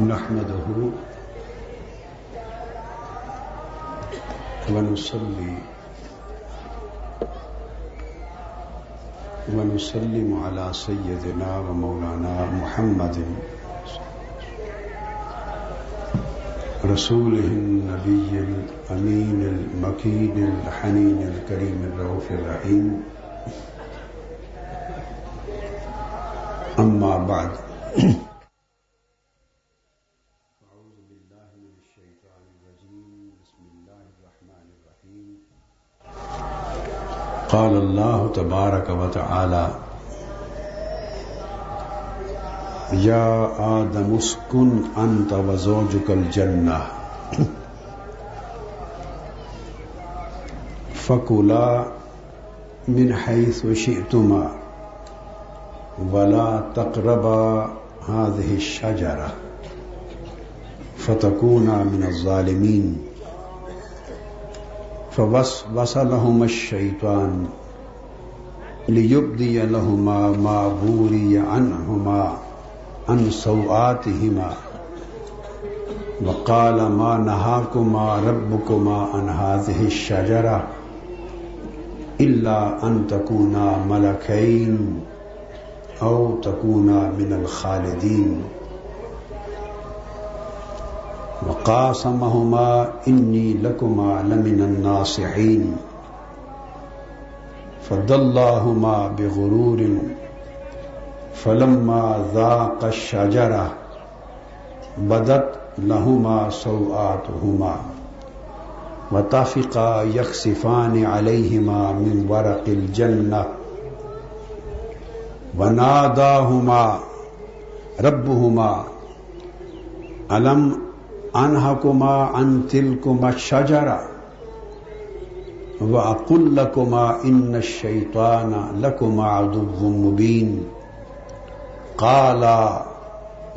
نحمده ونصلي ونسلم على سيدنا ومولانا محمد رسوله النبي الأمين المكين الحنين الكريم الرؤوف الرحيم. أما بعد. الله تبارك وتعالى يا آدم اسكن أنت وزوجك الجنة فكلا من حيث شئتما ولا تقربا هذه الشجرة فتكونا من الظالمين فوسوس لهما الشيطان ليبدي لهما ما بوري عنهما عن سوآتهما. وقال ما نهاكما ربكما عن هذه الشجرة إلا أن تكونا ملكين أو تكونا من الخالدين. وقاسمهما إني لكما لمن الناصحين. فضلاهما بغرور فلما ذاق الشجرة بدت لهما سوآتهما وتفقا يخسفان عليهما من ورق الجنة وناداهما ربهما ألم أنهكما عن تلكما الشجرة وأقول لكما إن الشيطان لكما عدو مبين قالا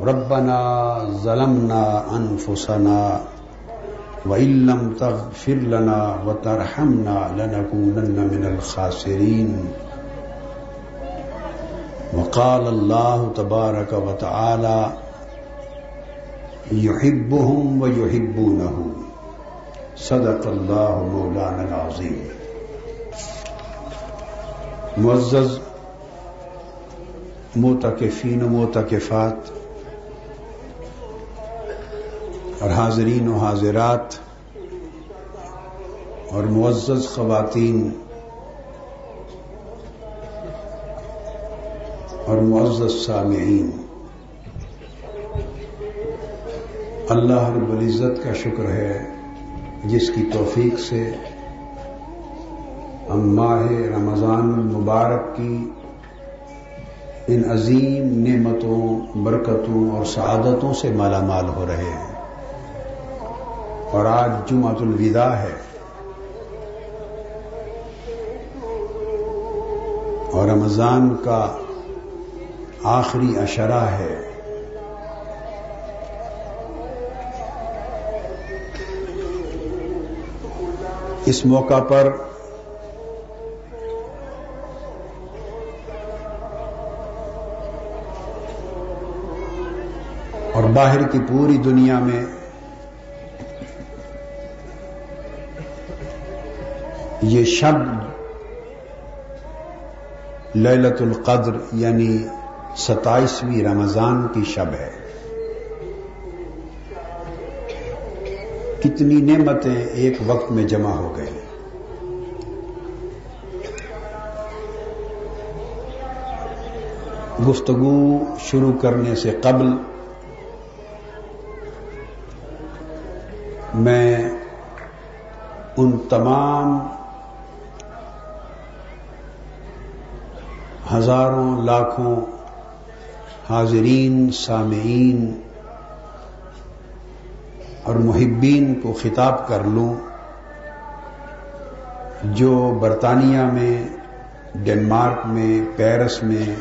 ربنا ظلمنا أنفسنا وإن لم تغفر لنا وترحمنا لنكونن من الخاسرين وقال الله تبارك وتعالى يحبهم ويحبونه صدق الله مولانا العظيم معزز موتقفین و موتقفات اور حاضرین و حاضرات، اور معزز خواتین، اور معزز سامعین، اللہ رب العزت کا شکر ہے جس کی توفیق سے ہم ماہ رمضان المبارک کی ان عظیم نعمتوں، برکتوں اور سعادتوں سے مالا مال ہو رہے ہیں۔ اور آج جمعۃ الوداع ہے۔ اور رمضان کا آخری اشرہ ہے۔ اس موقع پر اور باہر کی پوری دنیا میں یہ شب للت القدر یعنی ستائیسویں رمضان کی شب ہے۔ کتنی نعمتیں ایک وقت میں جمع ہو گئی گفتگو شروع کرنے سے قبل میں ان تمام ہزاروں، لاکھوں حاضرین، سامعین اور محبین کو خطاب کر لوں جو برطانیہ میں، ڈنمارک میں، پیرس میں،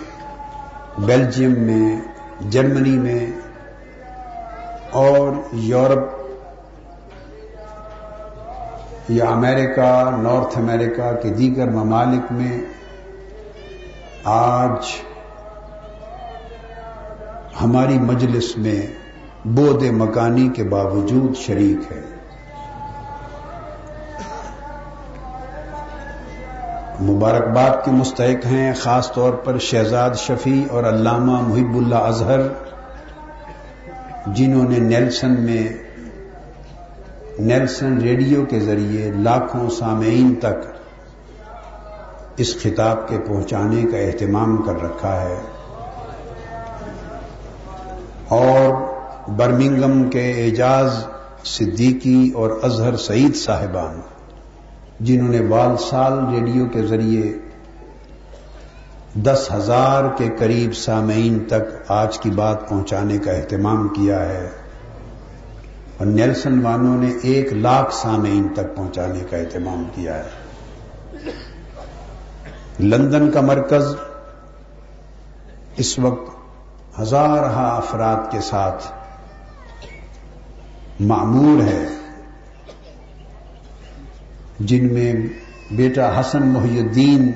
بیلجیم میں، جرمنی میں اور یورپ یا امریکہ، نارتھ امریکہ کے دیگر ممالک میں آج ہماری مجلس میں بود مکانی کے باوجود شریک ہے۔ مبارکباد کے مستحق ہیں خاص طور پر شہزاد شفیع اور علامہ محب اللہ اظہر، جنہوں نے نیلسن میں نیلسن ریڈیو کے ذریعے لاکھوں سامعین تک اس خطاب کے پہنچانے کا اہتمام کر رکھا ہے۔ اور برمنگم کے اعجاز صدیقی اور اظہر سعید صاحبان، جنہوں نے وال سال ریڈیو کے ذریعے دس ہزار کے قریب سامعین تک آج کی بات پہنچانے کا اہتمام کیا ہے اور نیلسن وانوں نے ایک لاکھ سامعین تک پہنچانے کا اہتمام کیا ہے۔ لندن کا مرکز اس وقت ہزارہ افراد کے ساتھ معمور ہے۔ جن میں بیٹا حسن محی الدین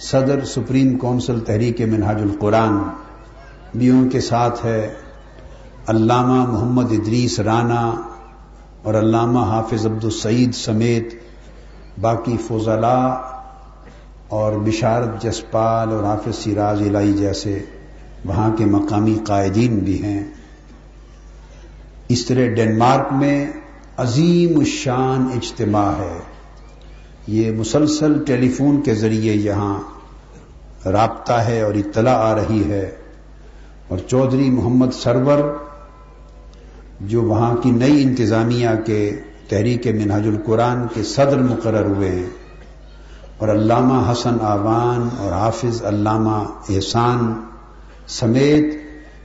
صدر سپریم کونسل تحریک منہاج القرآن بھی ان کے ساتھ ہے علامہ محمد ادریس رانا اور علامہ حافظ عبد السعید سمیت باقی فضلاء اور بشارت جسپال اور حافظ سراج الہی جیسے وہاں کے مقامی قائدین بھی ہیں۔ اس طرح ڈنمارک میں عظیم الشان اجتماع ہے۔ یہ مسلسل ٹیلی فون کے ذریعے یہاں رابطہ ہے اور اطلاع آ رہی ہے۔ اور چودھری محمد سرور، جو وہاں کی نئی انتظامیہ کے تحریک منہاج القرآن کے صدر مقرر ہوئے ہیں، اور علامہ حسن آوان اور حافظ علامہ احسان سمیت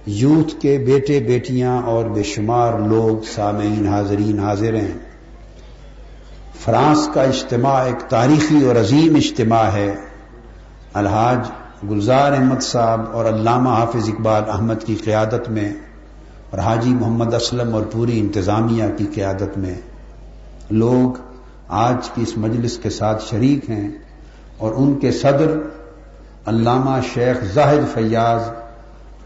یوتھ کے بیٹے بیٹیاں اور بے شمار لوگ سامعین حاضرین حاضر ہیں۔ فرانس کا اجتماع ایک تاریخی اور عظیم اجتماع ہے۔ الحاج گلزار احمد صاحب اور علامہ حافظ اقبال احمد کی قیادت میں اور حاجی محمد اسلم اور پوری انتظامیہ کی قیادت میں۔ لوگ آج کی اس مجلس کے ساتھ شریک ہیں اور ان کے صدر علامہ شیخ زاہد فیاض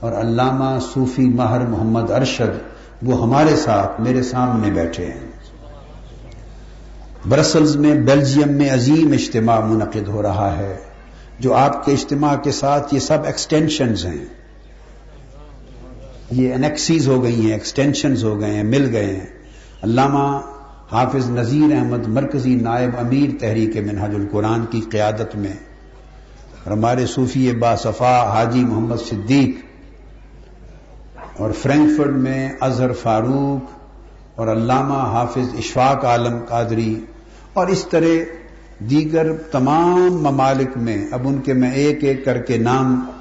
اور علامہ صوفی ماہر محمد ارشد وہ ہمارے ساتھ میرے سامنے بیٹھے ہیں۔ برسلز میں بیلجیم میں عظیم اجتماع منعقد ہو رہا ہے، جو آپ کے اجتماع کے ساتھ یہ سب ایکسٹینشنز ہیں۔ یہ انیکسیز ہو گئی ہیں ایکسٹینشنز ہو گئے ہیں، مل گئے ہیں۔ علامہ حافظ نذیر احمد مرکزی نائب امیر تحریک منہاج القرآن کی قیادت میں۔ اور ہمارے صوفی با صفا حاجی محمد صدیق اور فرینکفرڈ میں اظہر فاروق اور علامہ حافظ اشفاق عالم قادری اور اس طرح دیگر تمام ممالک میں، اب ان کے میں ایک ایک کر کے نام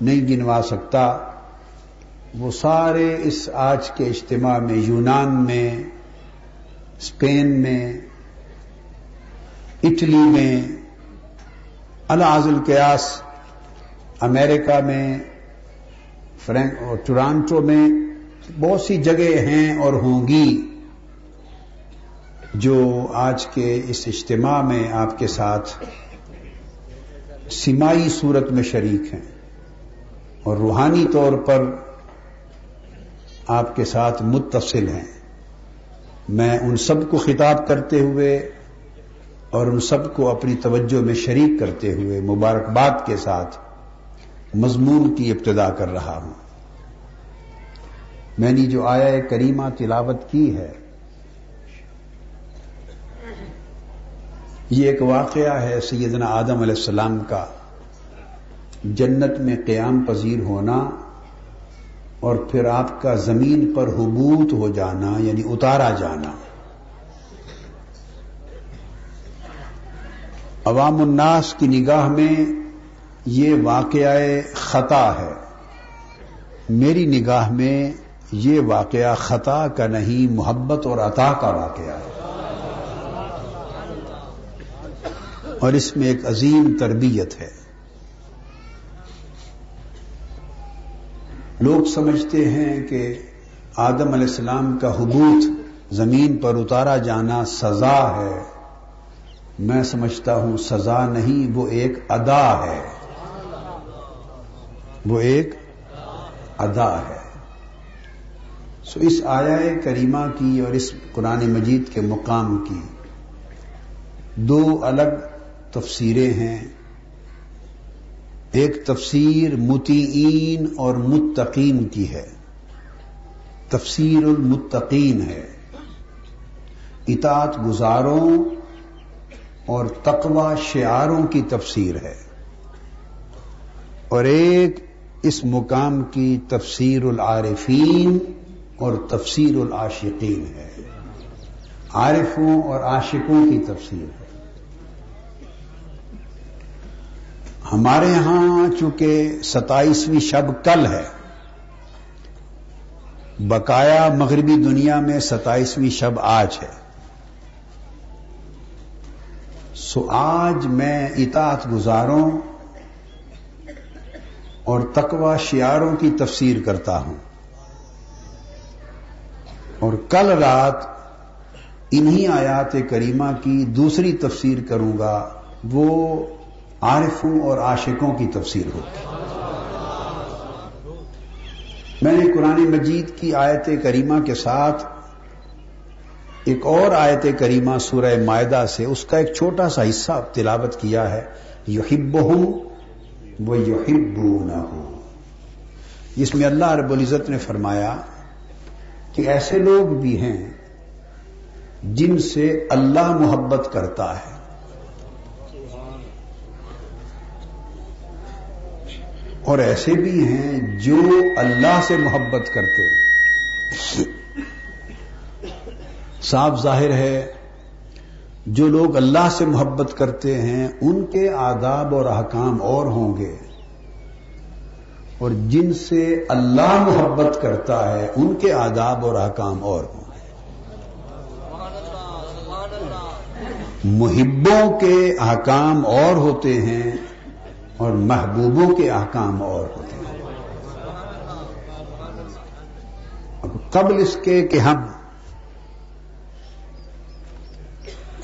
نہیں گنوا سکتا، وہ سارے اس آج کے اجتماع میں، یونان میں اسپین میں، اٹلی میں العز القیاس، امریکہ میں ٹورانٹو میں بہت سی جگہ ہیں اور ہوں گی جو آج کے اس اجتماع میں آپ کے ساتھ سمائی صورت میں شریک ہیں اور روحانی طور پر آپ کے ساتھ متصل ہیں۔ میں ان سب کو خطاب کرتے ہوئے اور ان سب کو اپنی توجہ میں شریک کرتے ہوئے مبارکباد کے ساتھ مضمون کی ابتدا کر رہا ہوں۔ میں نے جو آیا کریمہ تلاوت کی ہے، یہ ایک واقعہ ہے سیدنا آدم علیہ السلام کا۔ جنت میں قیام پذیر ہونا اور پھر آپ کا زمین پر حبوت ہو جانا یعنی اتارا جانا۔ عوام الناس کی نگاہ میں یہ واقعہ خطا ہے۔ میری نگاہ میں یہ واقعہ خطا کا نہیں، محبت اور عطا کا واقعہ ہے۔ اور اس میں ایک عظیم تربیت ہے۔ لوگ سمجھتے ہیں کہ آدم علیہ السلام کا حبوت زمین پر اتارا جانا سزا ہے۔ میں سمجھتا ہوں سزا نہیں، وہ ایک ادا ہے۔ وہ ایک ادا ہے۔ سو اس آیا کریمہ کی اور اس قرآن مجید کے مقام کی دو الگ تفسیریں ہیں۔ ایک تفسیر متعین اور متقین کی ہے۔ تفسیر المتقین ہے۔ اطاعت گزاروں اور تقوی شعاروں کی تفسیر ہے۔ اور ایک اس مقام کی تفسیر العارفین اور تفسیر العاشقین ہے۔ عارفوں اور عاشقوں کی تفسیر ہے۔ ہمارے ہاں چونکہ ستائیسویں شب کل ہے، بقایا مغربی دنیا میں ستائیسویں شب آج ہے۔ سو آج میں اطاعت گزاروں اور تقوی شیاروں کی تفسیر کرتا ہوں۔ اور کل رات انہی آیات کریمہ کی دوسری تفسیر کروں گا، وہ عارفوں اور عاشقوں کی تفسیر ہوگی۔ میں نے قرآن مجید کی آیت کریمہ کے ساتھ ایک اور آیت کریمہ سورہ معدہ سے اس کا ایک چھوٹا سا حصہ تلاوت کیا ہے۔ یحب ہوں وہ یحب نہ ہو جس میں اللہ رب العزت نے فرمایا کہ ایسے لوگ بھی ہیں جن سے اللہ محبت کرتا ہے۔ اور ایسے بھی ہیں جو اللہ سے محبت کرتے صاف ظاہر ہے جو لوگ اللہ سے محبت کرتے ہیں، ان کے آداب اور احکام اور ہوں گے۔ اور جن سے اللہ محبت کرتا ہے، ان کے آداب اور احکام اور ہوں گے۔ محبوں کے احکام اور ہوتے ہیں اور محبوبوں کے احکام اور ہوتے ہیں۔ اب قبل اس کے کہ ہم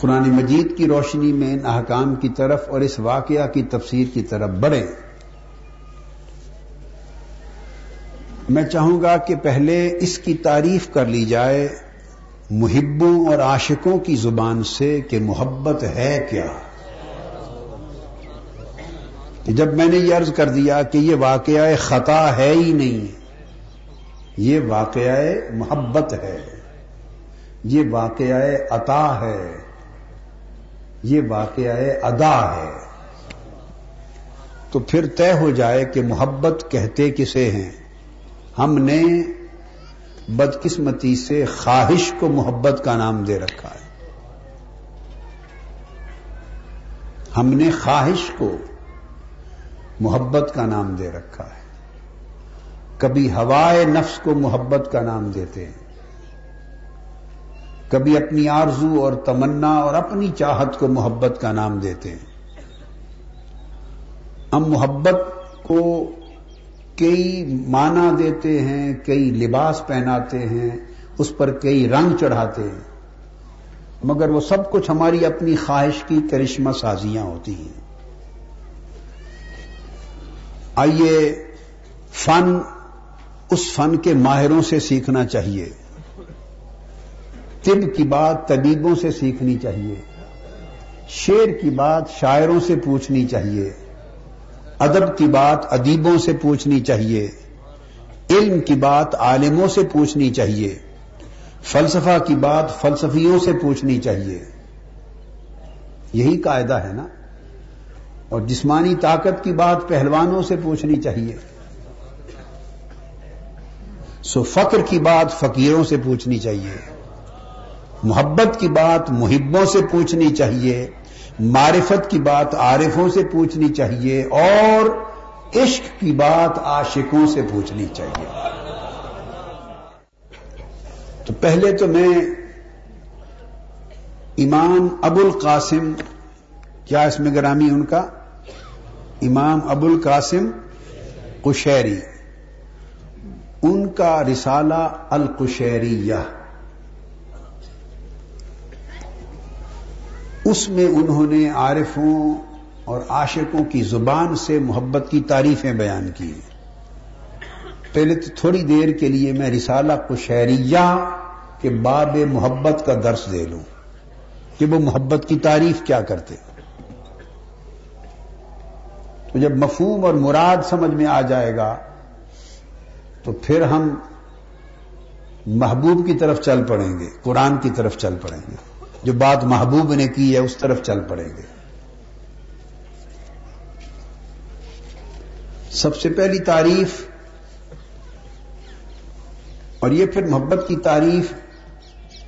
قرآن مجید کی روشنی میں ان احکام کی طرف اور اس واقعہ کی تفسیر کی طرف بڑھیں۔ میں چاہوں گا کہ پہلے اس کی تعریف کر لی جائے محبوں اور عاشقوں کی زبان سے کہ محبت ہے کیا۔ کہ جب میں نے یہ عرض کر دیا کہ یہ واقعہ خطا ہے ہی نہیں، یہ واقعہ محبت ہے، یہ واقعہ عطا ہے۔ یہ واقعہ ادا ہے۔ تو پھر طے ہو جائے کہ محبت کہتے کسے ہیں۔ ہم نے بدقسمتی سے خواہش کو محبت کا نام دے رکھا ہے۔ ہم نے خواہش کو محبت کا نام دے رکھا ہے۔ کبھی ہوائے نفس کو محبت کا نام دیتے ہیں۔ کبھی اپنی آرزو اور تمنا اور اپنی چاہت کو محبت کا نام دیتے ہیں۔ ہم محبت کو کئی معنی دیتے ہیں، کئی لباس پہناتے ہیں، اس پر کئی رنگ چڑھاتے ہیں۔ مگر وہ سب کچھ ہماری اپنی خواہش کی کرشمہ سازیاں ہوتی ہیں۔ آئیے فن، اس فن کے ماہروں سے سیکھنا چاہیے۔ طب کی بات طبیبوں سے سیکھنی چاہیے شیر کی بات شاعروں سے پوچھنی چاہیے، ادب کی بات ادیبوں سے پوچھنی چاہیے، علم کی بات عالموں سے پوچھنی چاہیے، فلسفہ کی بات فلسفیوں سے پوچھنی چاہیے۔ یہی قاعدہ ہے نا؟ اور جسمانی طاقت کی بات پہلوانوں سے پوچھنی چاہیے۔ سو فقر کی بات فقیروں سے پوچھنی چاہیے۔ محبت کی بات محبوں سے پوچھنی چاہیے، معرفت کی بات عارفوں سے پوچھنی چاہیے، اور عشق کی بات عاشقوں سے پوچھنی چاہیے۔ تو پہلے تو میں امام ابو القاسم کیا اس میں گرامی ان کا؟ امام ابو القاسم کشیری ان کا رسالہ القشیریہ۔ اس میں انہوں نے عارفوں اور عاشقوں کی زبان سے محبت کی تعریفیں بیان کی پہلے تو تھوڑی دیر کے لیے میں رسالہ کو شہریہ کے باب محبت کا درس دے لوں کہ وہ محبت کی تعریف کیا کرتے۔ تو جب مفہوم اور مراد سمجھ میں آ جائے گا تو پھر ہم محبوب کی طرف چل پڑیں گے، قرآن کی طرف چل پڑیں گے۔ جو بات محبوب نے کی ہے اس طرف چل پڑیں گے۔ سب سے پہلی تعریف اور یہ پھر محبت کی تعریف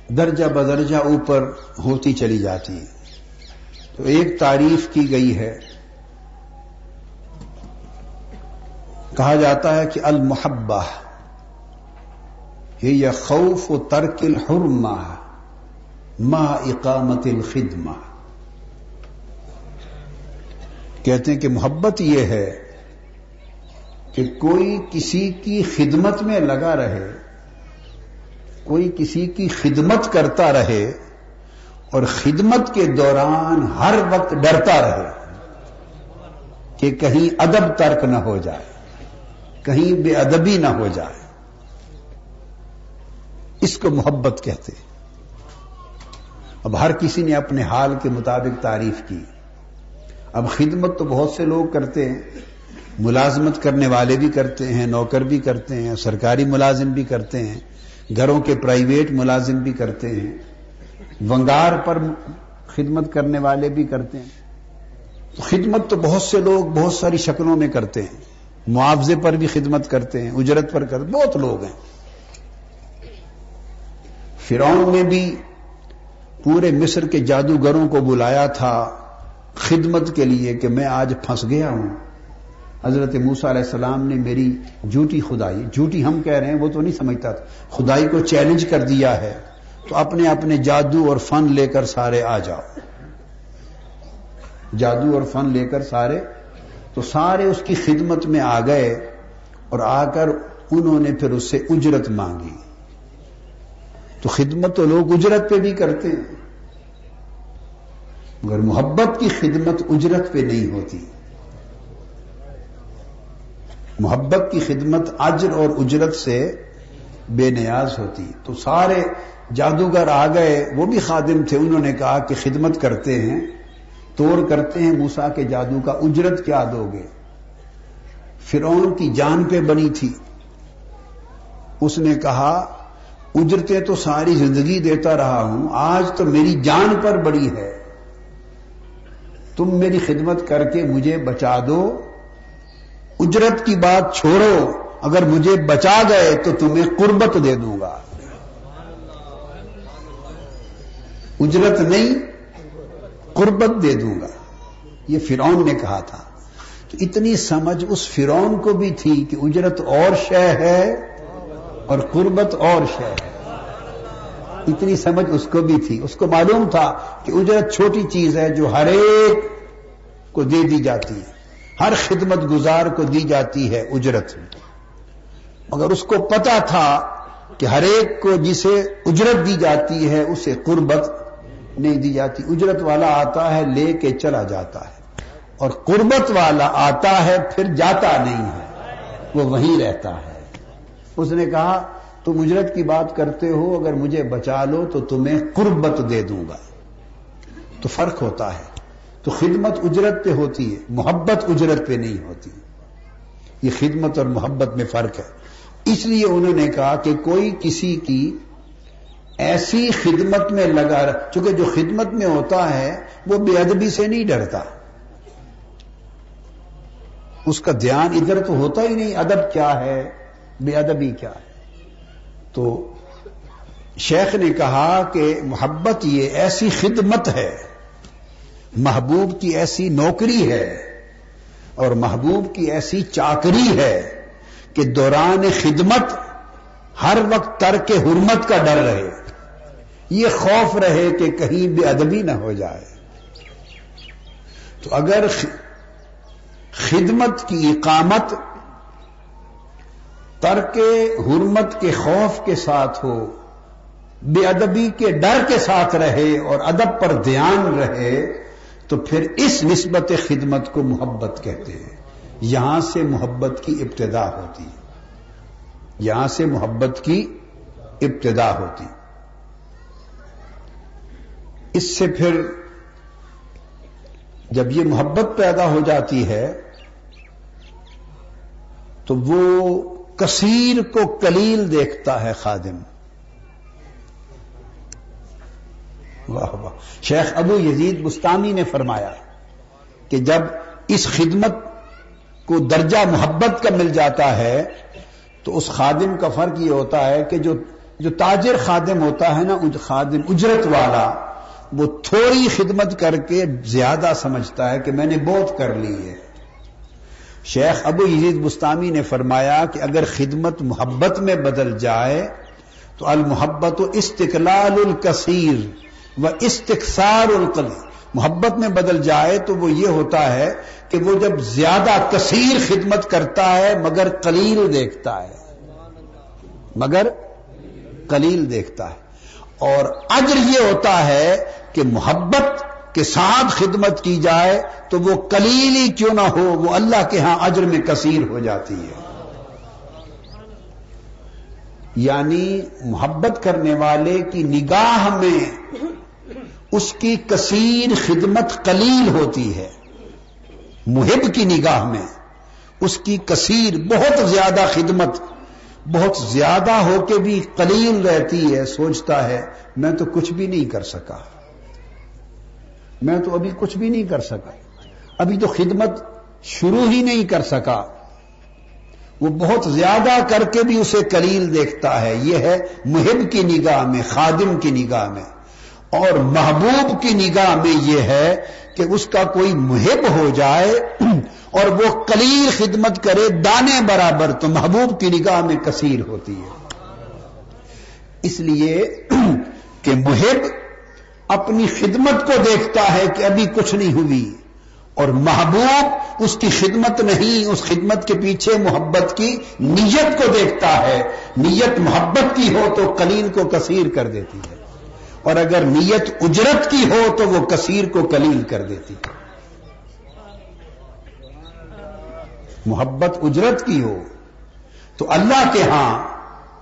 درجہ بدرجہ اوپر ہوتی چلی جاتی ہے۔ تو ایک تعریف کی گئی ہے۔ کہا جاتا ہے کہ المحبہ، یہ خوف و ترک الحرمہ۔ ما اقامت الخدمہ کہتے ہیں کہ محبت یہ ہے کہ کوئی کسی کی خدمت میں لگا رہے، کوئی کسی کی خدمت کرتا رہے اور خدمت کے دوران ہر وقت ڈرتا رہے کہ کہیں ادب ترک نہ ہو جائے، کہیں بے ادبی نہ ہو جائے۔ اس کو محبت کہتے اب ہر کسی نے اپنے حال کے مطابق تعریف کی۔ اب خدمت تو بہت سے لوگ کرتے ہیں، ملازمت کرنے والے بھی کرتے ہیں، نوکر بھی کرتے ہیں، سرکاری ملازم بھی کرتے ہیں، گھروں کے پرائیویٹ ملازم بھی کرتے ہیں، ونگار پر خدمت کرنے والے بھی کرتے ہیں۔ خدمت تو بہت سے لوگ بہت ساری شکلوں میں کرتے ہیں۔ معاوضے پر بھی خدمت کرتے ہیں، اجرت پر کرتے بہت لوگ ہیں۔ فرعون نے بھی پورے مصر کے جادوگروں کو بلایا تھا خدمت کے لیے کہ میں آج پھنس گیا ہوں۔ حضرت موسا علیہ السلام نے میری جھوٹی خدائی، جھوٹی ہم کہہ رہے ہیں، وہ تو نہیں سمجھتا تھا۔ خدائی کو چیلنج کر دیا ہے۔ تو اپنے اپنے جادو اور فن لے کر سارے آ جاؤ۔ جادو اور فن لے کر سارے۔ تو سارے اس کی خدمت میں آ گئے اور آ کر انہوں نے پھر اس سے اجرت مانگی۔ تو خدمت تو لوگ اجرت پہ بھی کرتے ہیں۔ مگر محبت کی خدمت اجرت پہ نہیں ہوتی۔ محبت کی خدمت اجر اور اجرت سے بے نیاز ہوتی۔ تو سارے جادوگر آ گئے، وہ بھی خادم تھے، انہوں نے کہا کہ خدمت کرتے ہیں، توڑ کرتے ہیں موسا کے جادو کا، اجرت کیا دو گے؟ فرعون کی جان پہ بنی تھی۔ اس نے کہا اجرتے تو ساری زندگی دیتا رہا ہوں، آج تو میری جان پر بڑی ہے۔ تم میری خدمت کر کے مجھے بچا دو۔ اجرت کی بات چھوڑو، اگر مجھے بچا گئے تو تمہیں قربت دے دوں گا۔ اجرت نہیں، قربت دے دوں گا۔ یہ فرعون نے کہا تھا۔ تو اتنی سمجھ اس فرعون کو بھی تھی کہ اجرت اور شے ہے۔ اور قربت اور شے۔ ہے اتنی سمجھ اس کو بھی تھی۔ اس کو معلوم تھا کہ اجرت چھوٹی چیز ہے جو ہر ایک کو دے دی جاتی ہے۔ ہر خدمت گزار کو دی جاتی ہے اجرت مگر اس کو پتا تھا کہ ہر ایک کو جسے اجرت دی جاتی ہے، اسے قربت نہیں دی جاتی۔ اجرت والا آتا ہے، لے کے چلا جاتا ہے۔ اور قربت والا آتا ہے، پھر جاتا نہیں ہے۔ وہ وہیں رہتا ہے۔ اس نے کہا، تم اجرت کی بات کرتے ہو، اگر مجھے بچا لو تو تمہیں قربت دے دوں گا. تو فرق ہوتا ہے۔ تو خدمت اجرت پہ ہوتی ہے، محبت اجرت پہ نہیں ہوتی۔ یہ خدمت اور محبت میں فرق ہے۔ اس لیے انہوں نے کہا کہ کوئی کسی کی ایسی خدمت میں لگا رہا چونکہ جو خدمت میں ہوتا ہے، وہ بے ادبی سے نہیں ڈرتا۔ اس کا دھیان ادھر تو ہوتا ہی نہیں، ادب کیا ہے؟ بے ادبی کیا ہے؟ تو شیخ نے کہا کہ محبت یہ ایسی خدمت ہے، محبوب کی ایسی نوکری ہے اور محبوب کی ایسی چاکری ہے کہ دوران خدمت ہر وقت ترک حرمت کا ڈر رہے۔ یہ خوف رہے کہ کہیں بے ادبی نہ ہو جائے۔ تو اگر خدمت کی اقامت ترک حرمت کے خوف کے ساتھ ہو، بے ادبی کے ڈر کے ساتھ رہے اور ادب پر دھیان رہے، تو پھر اس نسبت خدمت کو محبت کہتے ہیں۔ یہاں سے محبت کی ابتدا ہوتی یہاں سے محبت کی ابتدا ہوتی اس سے پھر جب یہ محبت پیدا ہو جاتی ہے، تو وہ کثیر کو کلیل دیکھتا ہے خادم۔ واہ واہ۔ شیخ ابو یزید مستانی نے فرمایا کہ جب اس خدمت کو درجہ محبت کا مل جاتا ہے، تو اس خادم کا فرق یہ ہوتا ہے کہ جو جو تاجر خادم ہوتا ہے نا خادم، اجرت والا، وہ تھوڑی خدمت کر کے زیادہ سمجھتا ہے کہ میں نے بہت کر لی ہے۔ شیخ ابو یزید مستانی نے فرمایا کہ اگر خدمت محبت میں بدل جائے تو المحبت و استقلال الکثیر و استقصار القلی محبت میں بدل جائے تو وہ یہ ہوتا ہے کہ وہ جب زیادہ کثیر خدمت کرتا ہے مگر قلیل دیکھتا ہے۔ مگر قلیل دیکھتا ہے۔ اور اجر یہ ہوتا ہے کہ محبت کے ساتھ خدمت کی جائے تو وہ کلیل ہی کیوں نہ ہو، وہ اللہ کے ہاں اجر میں کثیر ہو جاتی ہے۔ یعنی محبت کرنے والے کی نگاہ میں اس کی کثیر خدمت قلیل ہوتی ہے۔ محب کی نگاہ میں اس کی کثیر بہت زیادہ خدمت، بہت زیادہ ہو کے بھی قلیل رہتی ہے، سوچتا ہے میں تو کچھ بھی نہیں کر سکا۔ میں تو ابھی کچھ بھی نہیں کر سکا۔ ابھی تو خدمت شروع ہی نہیں کر سکا۔ وہ بہت زیادہ کر کے بھی اسے کلیل دیکھتا ہے۔ یہ ہے محب کی نگاہ میں، خادم کی نگاہ میں۔ اور محبوب کی نگاہ میں یہ ہے کہ اس کا کوئی محب ہو جائے اور وہ کلیل خدمت کرے دانے برابر تو محبوب کی نگاہ میں کثیر ہوتی ہے۔ اس لیے کہ محب اپنی خدمت کو دیکھتا ہے کہ ابھی کچھ نہیں ہوئی اور محبوب اس کی خدمت نہیں، اس خدمت کے پیچھے محبت کی نیت کو دیکھتا ہے۔ نیت محبت کی ہو تو کلیل کو کثیر کر دیتی ہے۔ اور اگر نیت اجرت کی ہو تو وہ کثیر کو کلیل کر دیتی ہے۔ محبت اجرت کی ہو تو اللہ کے ہاں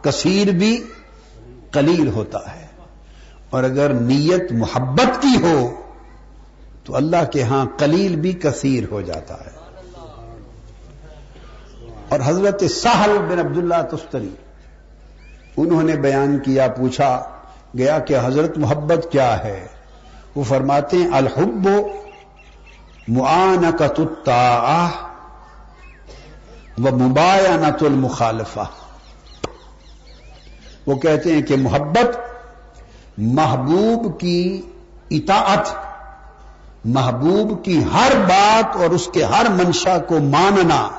کثیر بھی قلیل ہوتا ہے۔ اور اگر نیت محبت کی ہو تو اللہ کے ہاں قلیل بھی کثیر ہو جاتا ہے۔ اور حضرت ساحل بن عبداللہ تستری، انہوں نے بیان کیا، پوچھا، گیا کہ حضرت محبت کیا ہے؟ وہ فرماتے ہیں، الحب معانکت الطاعہ و مباینت المخالفہ۔ وہ کہتے ہیں کہ محبت محبوب کی اطاعت، محبوب کی ہر بات اور اس کے ہر منشا کو ماننا،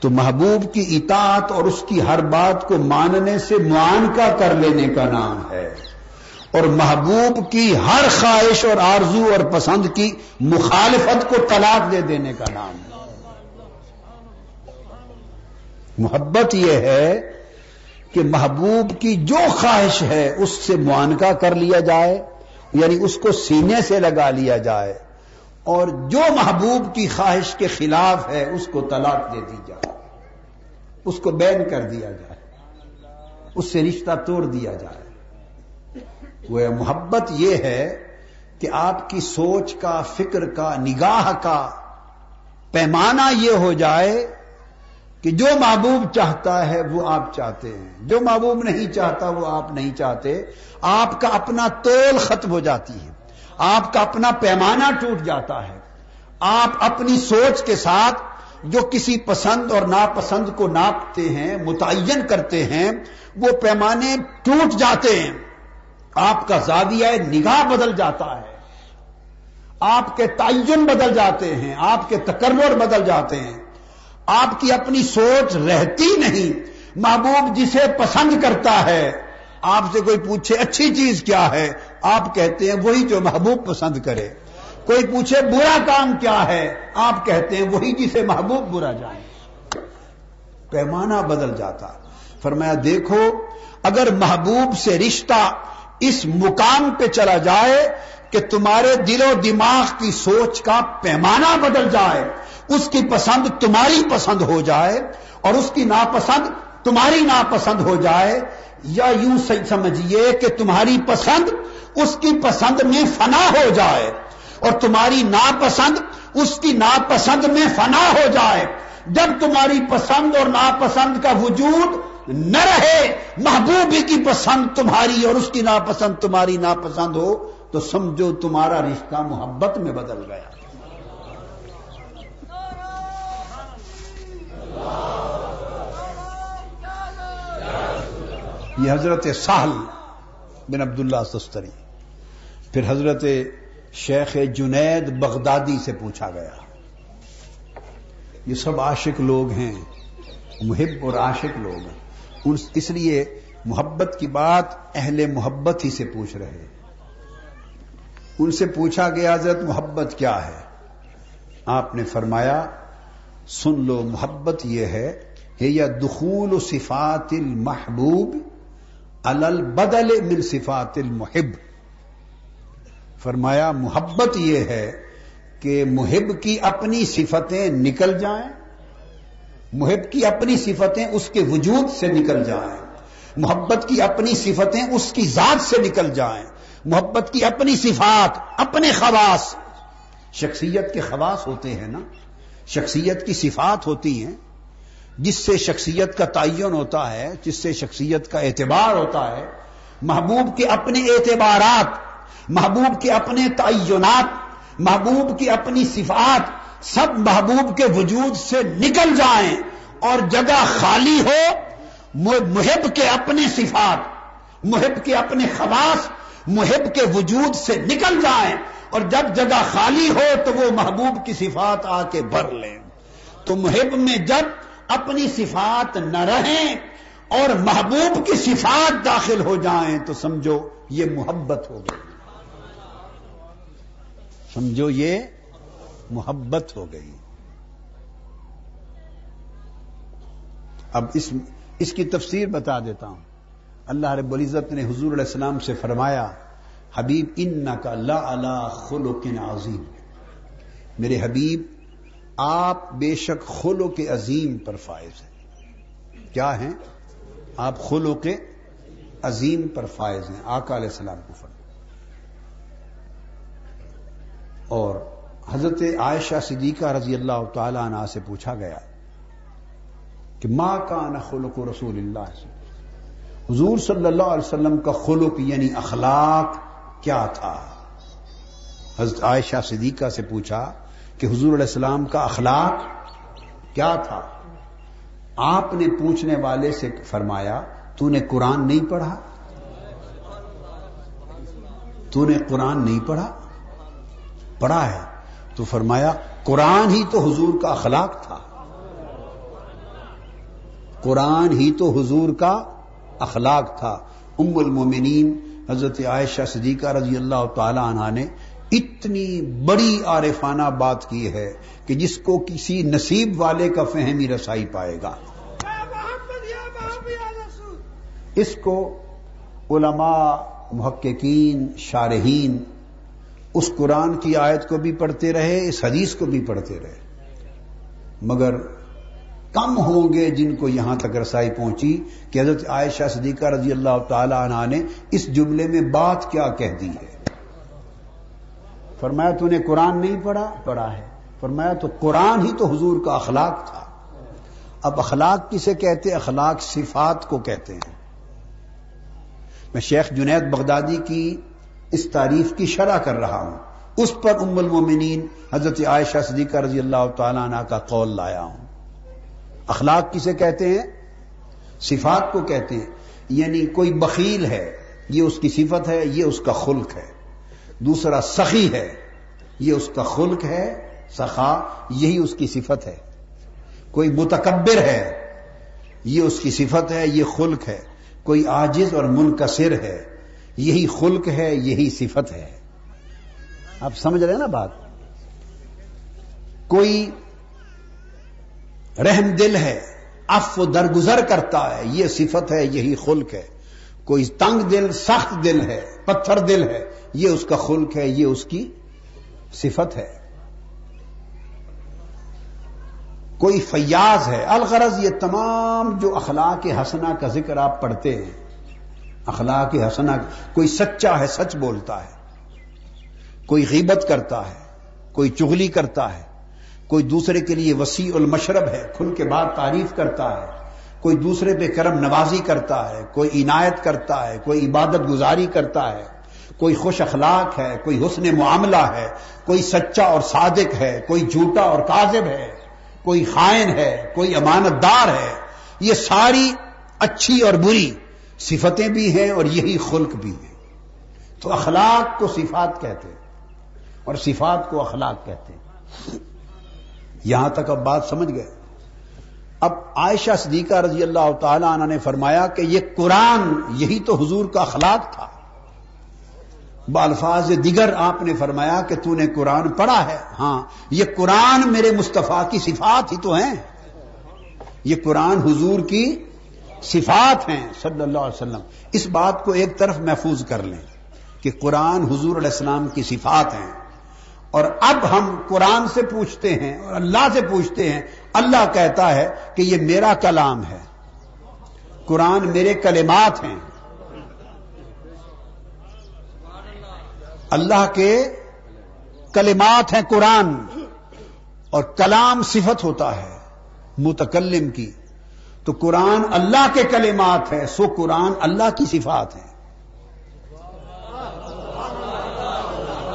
تو محبوب کی اطاعت اور اس کی ہر بات کو ماننے سے معانکہ کر لینے کا نام ہے۔ اور محبوب کی ہر خواہش اور آرزو اور پسند کی مخالفت کو طلاق دے دینے کا نام ہے۔ محبت یہ ہے کہ محبوب کی جو خواہش ہے اس سے معانکہ کر لیا جائے یعنی اس کو سینے سے لگا لیا جائے، اور جو محبوب کی خواہش کے خلاف ہے اس کو طلاق دے دی جائے، اس کو بین کر دیا جائے، اس سے رشتہ توڑ دیا جائے۔ وہ محبت یہ ہے کہ آپ کی سوچ کا، فکر کا، نگاہ کا پیمانہ یہ ہو جائے کہ جو محبوب چاہتا ہے وہ آپ چاہتے ہیں۔ جو محبوب نہیں چاہتا وہ آپ نہیں چاہتے۔ آپ کا اپنا تول ختم ہو جاتی ہے۔ آپ کا اپنا پیمانہ ٹوٹ جاتا ہے۔ آپ اپنی سوچ کے ساتھ جو کسی پسند اور ناپسند کو ناپتے ہیں، متعین کرتے ہیں، وہ پیمانے ٹوٹ جاتے ہیں۔ آپ کا زاویہ نگاہ بدل جاتا ہے۔ آپ کے تعین بدل جاتے ہیں۔ آپ کے تکرر بدل جاتے ہیں۔ آپ کی اپنی سوچ رہتی نہیں، محبوب جسے پسند کرتا ہے، آپ سے کوئی پوچھے اچھی چیز کیا ہے، آپ کہتے ہیں وہی جو محبوب پسند کرے۔ کوئی پوچھے برا کام کیا ہے، آپ کہتے ہیں وہی جسے محبوب برا جائے پیمانہ بدل جاتا۔ فرمایا، دیکھو، اگر محبوب سے رشتہ اس مقام پہ چلا جائے کہ تمہارے دل و دماغ کی سوچ کا پیمانہ بدل جائے اس کی پسند تمہاری پسند ہو جائے اور اس کی ناپسند تمہاری ناپسند ہو جائے یا یوں سمجھیے کہ تمہاری پسند اس کی پسند میں فنا ہو جائے اور تمہاری ناپسند اس کی ناپسند میں فنا ہو جائے۔ جب تمہاری پسند اور ناپسند کا وجود نہ رہے، محبوب کی پسند تمہاری اور اس کی ناپسند تمہاری ناپسند ہو، تو سمجھو تمہارا رشتہ محبت میں بدل گیا۔ یہ حضرت سہل بن عبداللہ سستری، پھر حضرت شیخ جنید بغدادی سے پوچھا گیا۔ یہ سب عاشق لوگ ہیں، محب اور عاشق لوگ ہیں۔ اس لیے محبت کی بات اہل محبت ہی سے پوچھ رہے۔ ان سے پوچھا گیا حضرت محبت کیا ہے؟ آپ نے فرمایا، سن لو، محبت یہ ہے یا دخول صفات المحبوب البدل من صفات المحب۔ فرمایا، محبت یہ ہے کہ محب کی اپنی صفتیں نکل جائیں، محب کی اپنی صفتیں اس کے وجود سے نکل جائیں، محبت کی اپنی صفتیں اس کی ذات سے نکل جائیں، محبت کی اپنی صفات، اپنے خواص۔ شخصیت کے خواص ہوتے ہیں نا، شخصیت کی صفات ہوتی ہیں۔ جس سے شخصیت کا تعین ہوتا ہے، جس سے شخصیت کا اعتبار ہوتا ہے، محبوب کے اپنے اعتبارات، محبوب کے اپنے تعینات، محبوب کی اپنی صفات، سب محبوب کے وجود سے نکل جائیں اور جگہ خالی ہو محب کے اپنے صفات، محب کے اپنے خواص، محب کے وجود سے نکل جائیں اور جب جگہ خالی ہو تو وہ محبوب کی صفات آ کے بھر لیں۔ تو محب میں جب اپنی صفات نہ رہیں اور محبوب کی صفات داخل ہو جائیں تو سمجھو یہ محبت ہو گئی۔ سمجھو یہ محبت ہو گئی۔ اب اس اس کی تفسیر بتا دیتا ہوں۔ اللہ رب العزت نے حضور علیہ السلام سے فرمایا، حبیب ان کا لا اللہ خلو عظیم۔ میرے حبیب آپ بے شک خلو کے عظیم پر فائز ہیں۔ کیا ہیں؟ آپ خلو کے عظیم پر فائز ہیں۔ آقا علیہ السلام کو فرما اور حضرت عائشہ صدیقہ رضی اللہ تعالی عنہ سے پوچھا گیا کہ ماں کا خلق رسول اللہ سے؟ حضور صلی اللہ علیہ وسلم کا خلق یعنی اخلاق کیا تھا؟ حضرت عائشہ صدیقہ سے پوچھا کہ حضور علیہ السلام کا اخلاق کیا تھا؟ آپ نے پوچھنے والے سے فرمایا، تو نے قرآن نہیں پڑھا؟ تو نے قرآن نہیں پڑھا؟ پڑھا ہے۔ تو فرمایا، قرآن ہی تو حضور کا اخلاق تھا۔ قرآن ہی تو حضور کا اخلاق تھا۔ ام المومنین، حضرت عائشہ صدیقہ رضی اللہ تعالی عنہ نے اتنی بڑی عارفانہ بات کی ہے کہ جس کو کسی نصیب والے کا فہمی رسائی پائے گا۔ اس کو علماء محققین شارحین اس قرآن کی آیت کو بھی پڑھتے رہے اس حدیث کو بھی پڑھتے رہے۔ مگر کم ہوں گے جن کو یہاں تک رسائی پہنچی کہ حضرت عائشہ صدیقہ رضی اللہ تعالی عنہ نے اس جملے میں بات کیا کہہ دی ہے۔ فرمایا تو نے قرآن نہیں پڑھا؟ پڑھا ہے۔ فرمایا تو قرآن ہی تو حضور کا اخلاق تھا۔ اب اخلاق کسے کہتے اخلاق صفات کو کہتے ہیں۔ میں شیخ جنید بغدادی کی اس تعریف کی شرح کر رہا ہوں۔ اس پر ام المومنین حضرت عائشہ صدیقہ رضی اللہ تعالیٰ عنہ کا قول لایا ہوں۔ اخلاق کسے کہتے ہیں؟ صفات کو کہتے ہیں۔ یعنی کوئی بخیل ہے، یہ اس کی صفت ہے، یہ اس کا خلق ہے۔ دوسرا سخی ہے۔ یہ اس کا خلق ہے، سخا، یہی اس کی صفت ہے۔ کوئی متکبر ہے، یہ اس کی صفت ہے، یہ خلق ہے۔ کوئی آجز اور منکسر ہے، یہی خلق ہے، یہی صفت ہے۔ آپ سمجھ رہے ہیں نا بات؟ کوئی رحم دل ہے اف درگزر کرتا ہے، یہ صفت ہے، یہی خلق ہے۔ کوئی تنگ دل، سخت دل ہے، پتھر دل ہے، یہ اس کا خلق ہے، یہ اس کی صفت ہے۔ کوئی فیاض ہے، الغرض یہ تمام جو اخلاق حسنا کا ذکر آپ پڑھتے ہیں، اخلاق حسنا کوئی سچا ہے، سچ بولتا ہے، کوئی غیبت کرتا ہے، کوئی چغلی کرتا ہے، کوئی دوسرے کے لیے وسیع المشرب ہے کھل کے بعد تعریف کرتا ہے کوئی دوسرے پہ کرم نوازی کرتا ہے، کوئی عنایت کرتا ہے، کوئی عبادت گزاری کرتا ہے، کوئی خوش اخلاق ہے، کوئی حسن معاملہ ہے، کوئی سچا اور صادق ہے، کوئی جھوٹا اور کاذب ہے، کوئی خائن ہے، کوئی امانت دار ہے، یہ ساری اچھی اور بری صفتیں بھی ہیں اور یہی خلق بھی ہے تو اخلاق کو صفات کہتے ہیں اور صفات کو اخلاق کہتے ہیں۔ یہاں تک اب بات سمجھ گئے۔ اب عائشہ صدیقہ رضی اللہ تعالی عنہ نے فرمایا کہ یہ قرآن یہی تو حضور کا اخلاق تھا۔ بالفاظ دیگر آپ نے فرمایا کہ تو نے قرآن پڑھا ہے۔ ہاں یہ قرآن میرے مصطفیٰ کی صفات ہی تو ہیں۔ یہ قرآن حضور کی صفات ہیں صلی اللہ علیہ وسلم۔ اس بات کو ایک طرف محفوظ کر لیں کہ قرآن حضور علیہ السلام کی صفات ہیں۔ اور اب ہم قرآن سے پوچھتے ہیں اور اللہ سے پوچھتے ہیں اللہ کہتا ہے کہ یہ میرا کلام ہے۔ قرآن میرے کلمات ہیں۔ اللہ کے کلمات ہیں قرآن۔ اور کلام صفت ہوتا ہے متکلم کی۔ تو قرآن اللہ کے کلمات ہے سو قرآن اللہ کی صفات ہے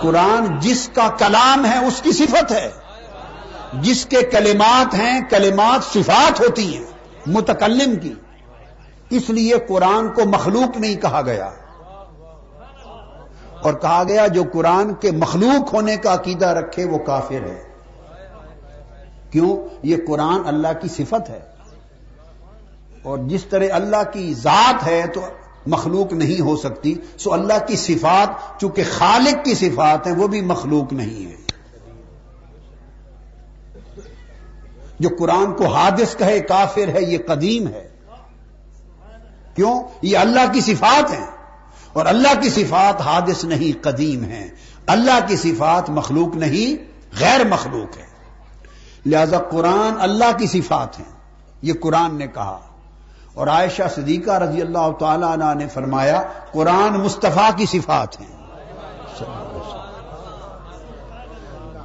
قرآن جس کا کلام ہے، اس کی صفت ہے۔ جس کے کلمات ہیں، کلمات صفات ہوتی ہیں، متکلم کی۔ اس لیے قرآن کو مخلوق نہیں کہا گیا۔ اور کہا گیا، جو قرآن کے مخلوق ہونے کا عقیدہ رکھے، وہ کافر ہے۔ کیوں؟ یہ قرآن اللہ کی صفت ہے۔ اور جس طرح اللہ کی ذات ہے، تو مخلوق نہیں ہو سکتی۔ سو اللہ کی صفات، چونکہ خالق کی صفات ہیں، وہ بھی مخلوق نہیں ہے جو قرآن کو حادث کہے، کافر ہے، یہ قدیم ہے۔ کیوں؟ یہ اللہ کی صفات ہیں۔ اور اللہ کی صفات حادث نہیں، قدیم ہیں۔ اللہ کی صفات مخلوق نہیں، غیر مخلوق ہے لہذا قرآن اللہ کی صفات ہیں۔ یہ قرآن نے کہا۔ اور عائشہ صدیقہ رضی اللہ تعالی عنہ نے فرمایا، قرآن مصطفیٰ کی صفات ہیں۔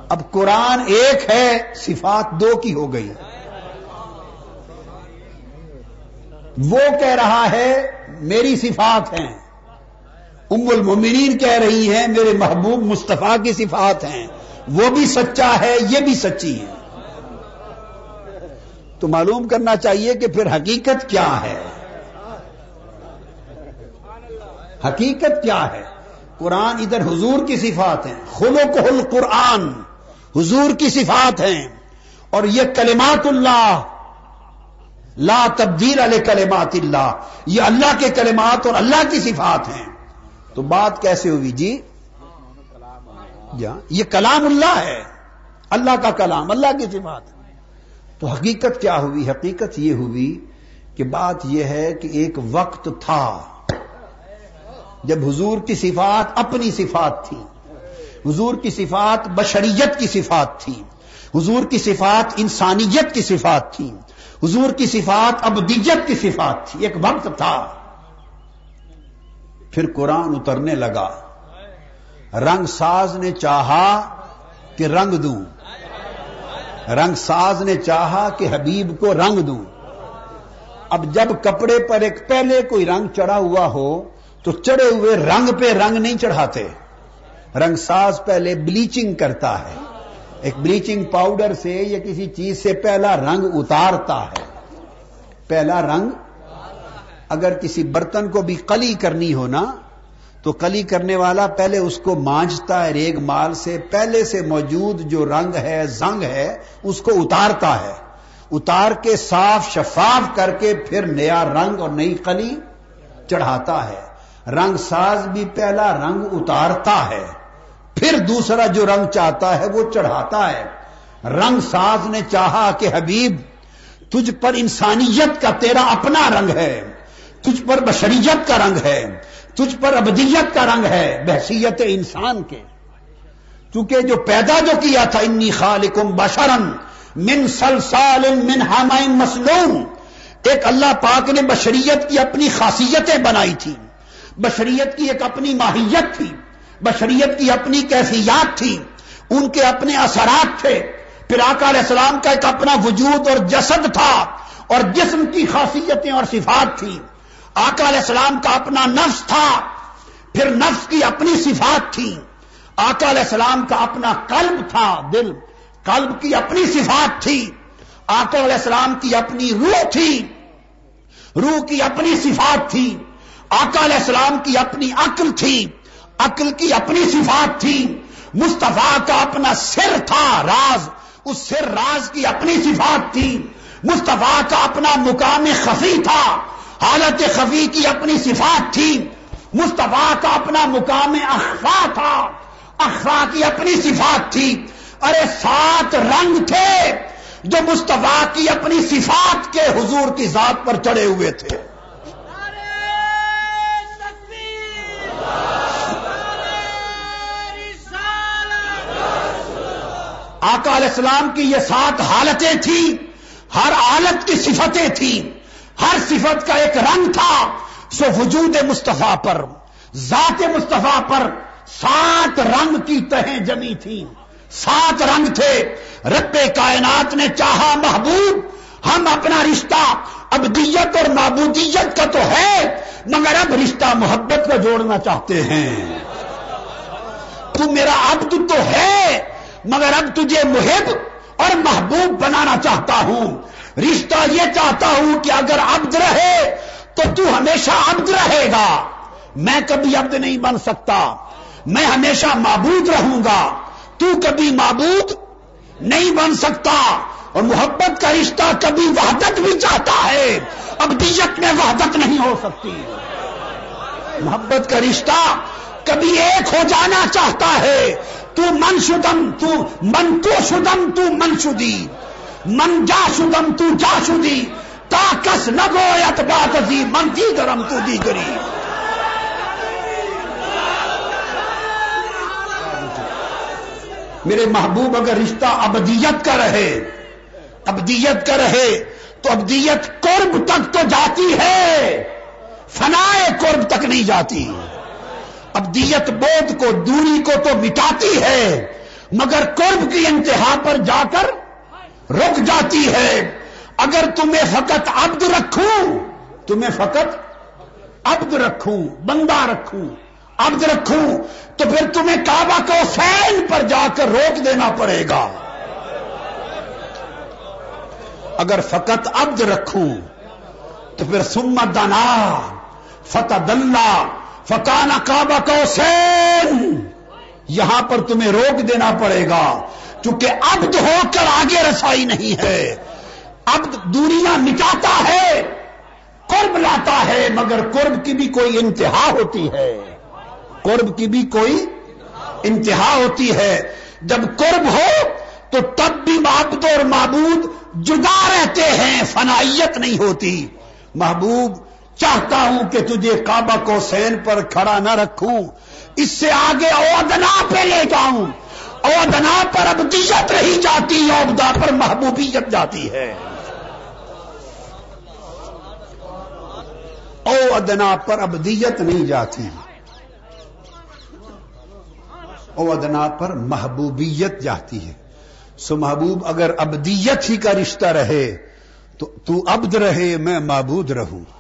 اب قرآن ایک ہے، صفات دو کی ہو گئی۔ وہ کہہ رہا ہے، میری صفات ہیں۔ ام المومنین کہہ رہی ہیں، میرے محبوب مصطفیٰ کی صفات ہیں۔ وہ بھی سچا ہے، یہ بھی سچی ہے۔ تو معلوم کرنا چاہیے کہ پھر حقیقت کیا ہے۔ حقیقت کیا ہے؟ قرآن ادھر حضور کی صفات ہیں۔ خلق القرآن۔ حضور کی صفات ہیں اور یہ کلمات اللہ، لا تبدیل علیہ کلمات اللہ، یہ اللہ کے کلمات اور اللہ کی صفات ہیں۔ تو بات کیسے ہوئی جی؟ یہ کلام اللہ ہے، اللہ کا کلام، اللہ کی صفات۔ تو حقیقت کیا ہوئی؟ حقیقت یہ ہوئی کہ بات یہ ہے کہ ایک وقت تھا جب حضور کی صفات اپنی صفات تھی حضور کی صفات بشریت کی صفات تھی۔ حضور کی صفات انسانیت کی صفات تھی۔ حضور کی صفات ابدیت کی صفات تھی۔ ایک وقت تھا۔ پھر قرآن اترنے لگا۔ رنگ ساز نے چاہا کہ رنگ دوں۔ رنگ ساز نے چاہا کہ حبیب کو رنگ دوں۔ اب جب کپڑے پر ایک پہلے کوئی رنگ چڑھا ہوا ہو تو چڑھے ہوئے رنگ پہ رنگ نہیں چڑھاتے۔ رنگ ساز پہلے بلیچنگ کرتا ہے۔ ایک بلیچنگ پاؤڈر سے یا کسی چیز سے پہلا رنگ اتارتا ہے۔ پہلا رنگ اگر کسی برتن کو بھی کلی کرنی ہو نا، تو کلی کرنے والا پہلے اس کو مانجتا ہے، ریگ مال سے پہلے سے موجود جو رنگ ہے، زنگ ہے، اس کو اتارتا ہے۔ اتار کے صاف شفاف کر کے پھر نیا رنگ اور نئی کلی چڑھاتا ہے۔ رنگ ساز بھی پہلا رنگ اتارتا ہے۔ پھر دوسرا جو رنگ چاہتا ہے وہ چڑھاتا ہے۔ رنگ ساز نے چاہا کہ حبیب، تجھ پر انسانیت کا تیرا اپنا رنگ ہے۔ تجھ پر بشریت کا رنگ ہے۔ تجھ پر ابدیت کا رنگ ہے۔ بحثیت انسان کے۔ چونکہ جو پیدا جو کیا تھا، انی خالکم بشرن من سلسال من حمائن مسلوم ایک اللہ پاک نے بشریت کی اپنی خاصیتیں بنائی تھی بشریت کی ایک اپنی ماہیت تھی۔ بشریت کی اپنی کیفیات تھی، ان کے اپنے اثرات تھے۔ پھر آقا علیہ السلام کا ایک اپنا وجود اور جسد تھا اور جسم کی خاصیتیں اور صفات تھی آقا علیہ السلام کا اپنا نفس تھا، پھر نفس کی اپنی صفات تھی آقا علیہ السلام کا اپنا قلب تھا، دل، قلب کی اپنی صفات تھی۔ آقا علیہ السلام کی اپنی روح تھی، روح کی اپنی صفات تھی۔ آقا علیہ السلام کی اپنی عقل تھی۔ عقل کی اپنی صفات تھی، مصطفیٰ کا اپنا سر تھا راز، اس سر راز کی اپنی صفات تھی۔ مصطفیٰ کا اپنا مقام خفی تھا، حالت خفی کی اپنی صفات تھی۔ مصطفیٰ کا اپنا مقام اخفا تھا، اخفا کی اپنی صفات تھی۔ ارے سات رنگ تھے جو مصطفیٰ کی اپنی صفات کے حضور کی ذات پر چڑھے ہوئے تھے۔ آقا علیہ السلام کی یہ سات حالتیں تھیں، ہر حالت کی صفتیں تھیں، ہر صفت کا ایک رنگ تھا، سو وجود مصطفیٰ پر، ذات مصطفیٰ پر سات رنگ کی تہیں جمی تھی سات رنگ تھے۔ رب کائنات نے چاہا محبوب، ہم اپنا رشتہ، ابدیت اور معبودیت کا تو ہے، مگر اب رشتہ محبت کا جوڑنا چاہتے ہیں۔ تو میرا عبد تو ہے مگر اب تجھے محب اور محبوب بنانا چاہتا ہوں۔ رشتہ یہ چاہتا ہوں کہ اگر عبد رہے تو تو ہمیشہ عبد رہے گا۔ میں کبھی عبد نہیں بن سکتا۔ میں ہمیشہ معبود رہوں گا۔ تو کبھی معبود نہیں بن سکتا۔ اور محبت کا رشتہ کبھی وحدت بھی چاہتا ہے۔ ابدیت میں وحدت نہیں ہو سکتی۔ محبت کا رشتہ کبھی ایک ہو جانا چاہتا ہے۔ تو من شدم تو من کو شدم تو من شدی من جا شدم تو جا شدی تا کس نگو بات دی من دی گرم تو دی گری میرے محبوب، اگر رشتہ ابدیت کا رہے، ابدیت کا رہے، تو ابدیت قرب تک تو جاتی ہے۔ فنائے قرب تک نہیں جاتی۔ ابدیت بودھ کو دوری کو تو مٹاتی ہے، مگر قرب کی انتہا پر جا کر رک جاتی ہے۔ اگر تمہیں فقط عبد رکھوں، تمہیں فقط عبد رکھوں، بندہ رکھوں، عبد رکھوں، تو پھر تمہیں کعبہ کو فین پر جا کر روک دینا پڑے گا۔ اگر فقط عبد رکھوں، تو پھر سمت دنا فتح دلہ فکانا کعبہ کو سین یہاں پر تمہیں روک دینا پڑے گا، چونکہ عبد ہو کر آگے رسائی نہیں ہے۔ عبد دوریاں مٹاتا ہے، قرب لاتا ہے، مگر قرب کی بھی کوئی انتہا ہوتی ہے۔ قرب کی بھی کوئی انتہا ہوتی ہے۔ جب قرب ہو، تو تب بھی معبد اور معبود جدا رہتے ہیں، فنائیت نہیں ہوتی۔ محبوب چاہتا ہوں کہ تجھے کعبہ کو سین پر کھڑا نہ رکھوں۔ اس سے آگے اودنا پہ لے جاؤں۔ اودنا پر ابدیت رہی جاتی اودا پر محبوبیت جاتی ہے۔ او ادنا پر ابدیت نہیں جاتی۔ ادنا پر محبوبیت جاتی ہے۔ سو محبوب، اگر ابدیت ہی کا رشتہ رہے تو تو عبد رہے، میں معبود رہوں۔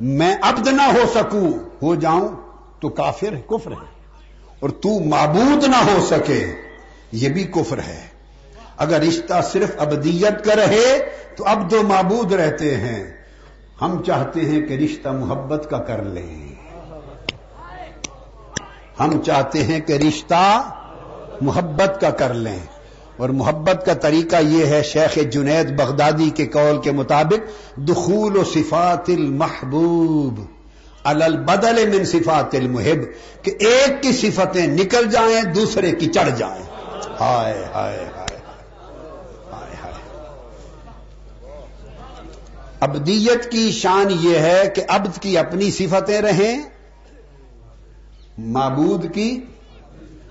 میں عبد نہ ہو سکوں۔ ہو جاؤں تو کافر ہے، کفر ہے۔ اور تو معبود نہ ہو سکے، یہ بھی کفر ہے۔ اگر رشتہ صرف ابدیت کا رہے تو اب دو معبود رہتے ہیں۔ ہم چاہتے ہیں کہ رشتہ محبت کا کر لیں۔ ہم چاہتے ہیں کہ رشتہ محبت کا کر لیں۔ اور محبت کا طریقہ یہ ہے شیخ جنید بغدادی کے قول کے مطابق، دخول و صفات المحبوب البدل من صفات المحب، کہ ایک کی صفتیں نکل جائیں، دوسرے کی چڑھ جائیں۔ ہائے ہائے ہائے ہائے ہائے۔ ابدیت کی شان یہ ہے کہ ابد کی اپنی صفتیں رہیں، معبود کی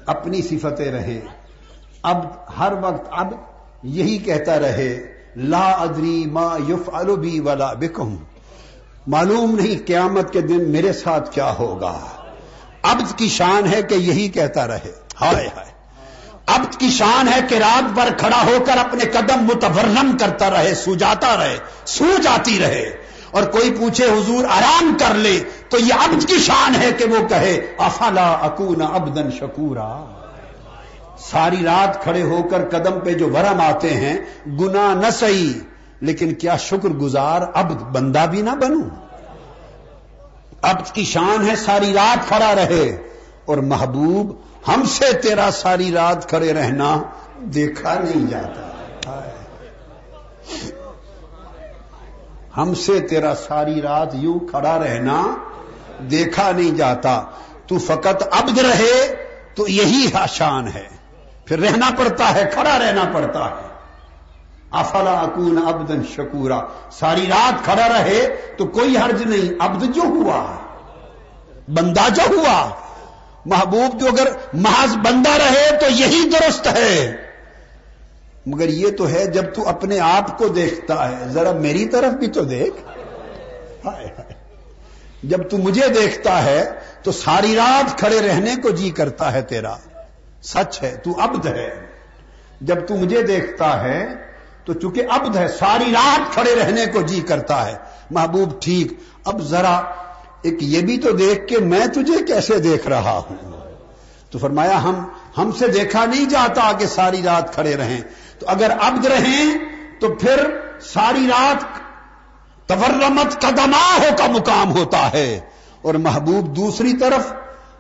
اپنی صفتیں رہیں۔ اب ہر وقت اب یہی کہتا رہے، لا ادری ما یف البی والا بکم۔ معلوم نہیں قیامت کے دن میرے ساتھ کیا ہوگا۔ عبد کی شان ہے کہ یہی کہتا رہے۔ ہائے ہائے۔ عبد کی شان ہے کہ رات بھر کھڑا ہو کر اپنے قدم متورم کرتا رہے سو جاتا رہے، سو جاتی رہے۔ اور کوئی پوچھے، حضور آرام کر لے۔ تو یہ عبد کی شان ہے کہ وہ کہے، افلا اکون ابدن شکورا۔ ساری رات کھڑے ہو کر قدم پہ جو ورم آتے ہیں گنا نہ سہی لیکن کیا شکر گزار اب بندہ بھی نہ بنوں۔ اب کی شان ہے ساری رات کھڑا رہے، اور محبوب، ہم سے تیرا ساری رات کھڑے رہنا دیکھا نہیں جاتا۔ ہم سے تیرا ساری رات یوں کھڑا رہنا دیکھا نہیں جاتا۔ تو فقط عبد رہے، تو یہی شان ہے۔ پھر رہنا پڑتا ہے، کھڑا رہنا پڑتا ہے۔ افلا اکون ابدن شکورا۔ ساری رات کھڑا رہے تو کوئی حرج نہیں ابد جو ہوا، بندہ جو ہوا۔ محبوب جو اگر محض بندہ رہے تو یہی درست ہے۔ مگر یہ تو ہے، جب تو اپنے آپ کو دیکھتا ہے، ذرا میری طرف بھی تو دیکھ۔ جب تو مجھے دیکھتا ہے تو ساری رات کھڑے رہنے کو جی کرتا ہے تیرا۔ سچ ہے، تو عبد ہے۔ جب تو مجھے دیکھتا ہے، تو چونکہ عبد ہے، ساری رات کھڑے رہنے کو جی کرتا ہے۔ محبوب، ٹھیک۔ اب ذرا ایک یہ بھی تو دیکھ کے میں تجھے کیسے دیکھ رہا ہوں۔ تو فرمایا، ہم ہم سے دیکھا نہیں جاتا کہ ساری رات کھڑے رہیں۔ تو اگر عبد رہیں، تو پھر ساری رات تورمت قدماہوں کا مقام ہوتا ہے۔ اور محبوب دوسری طرف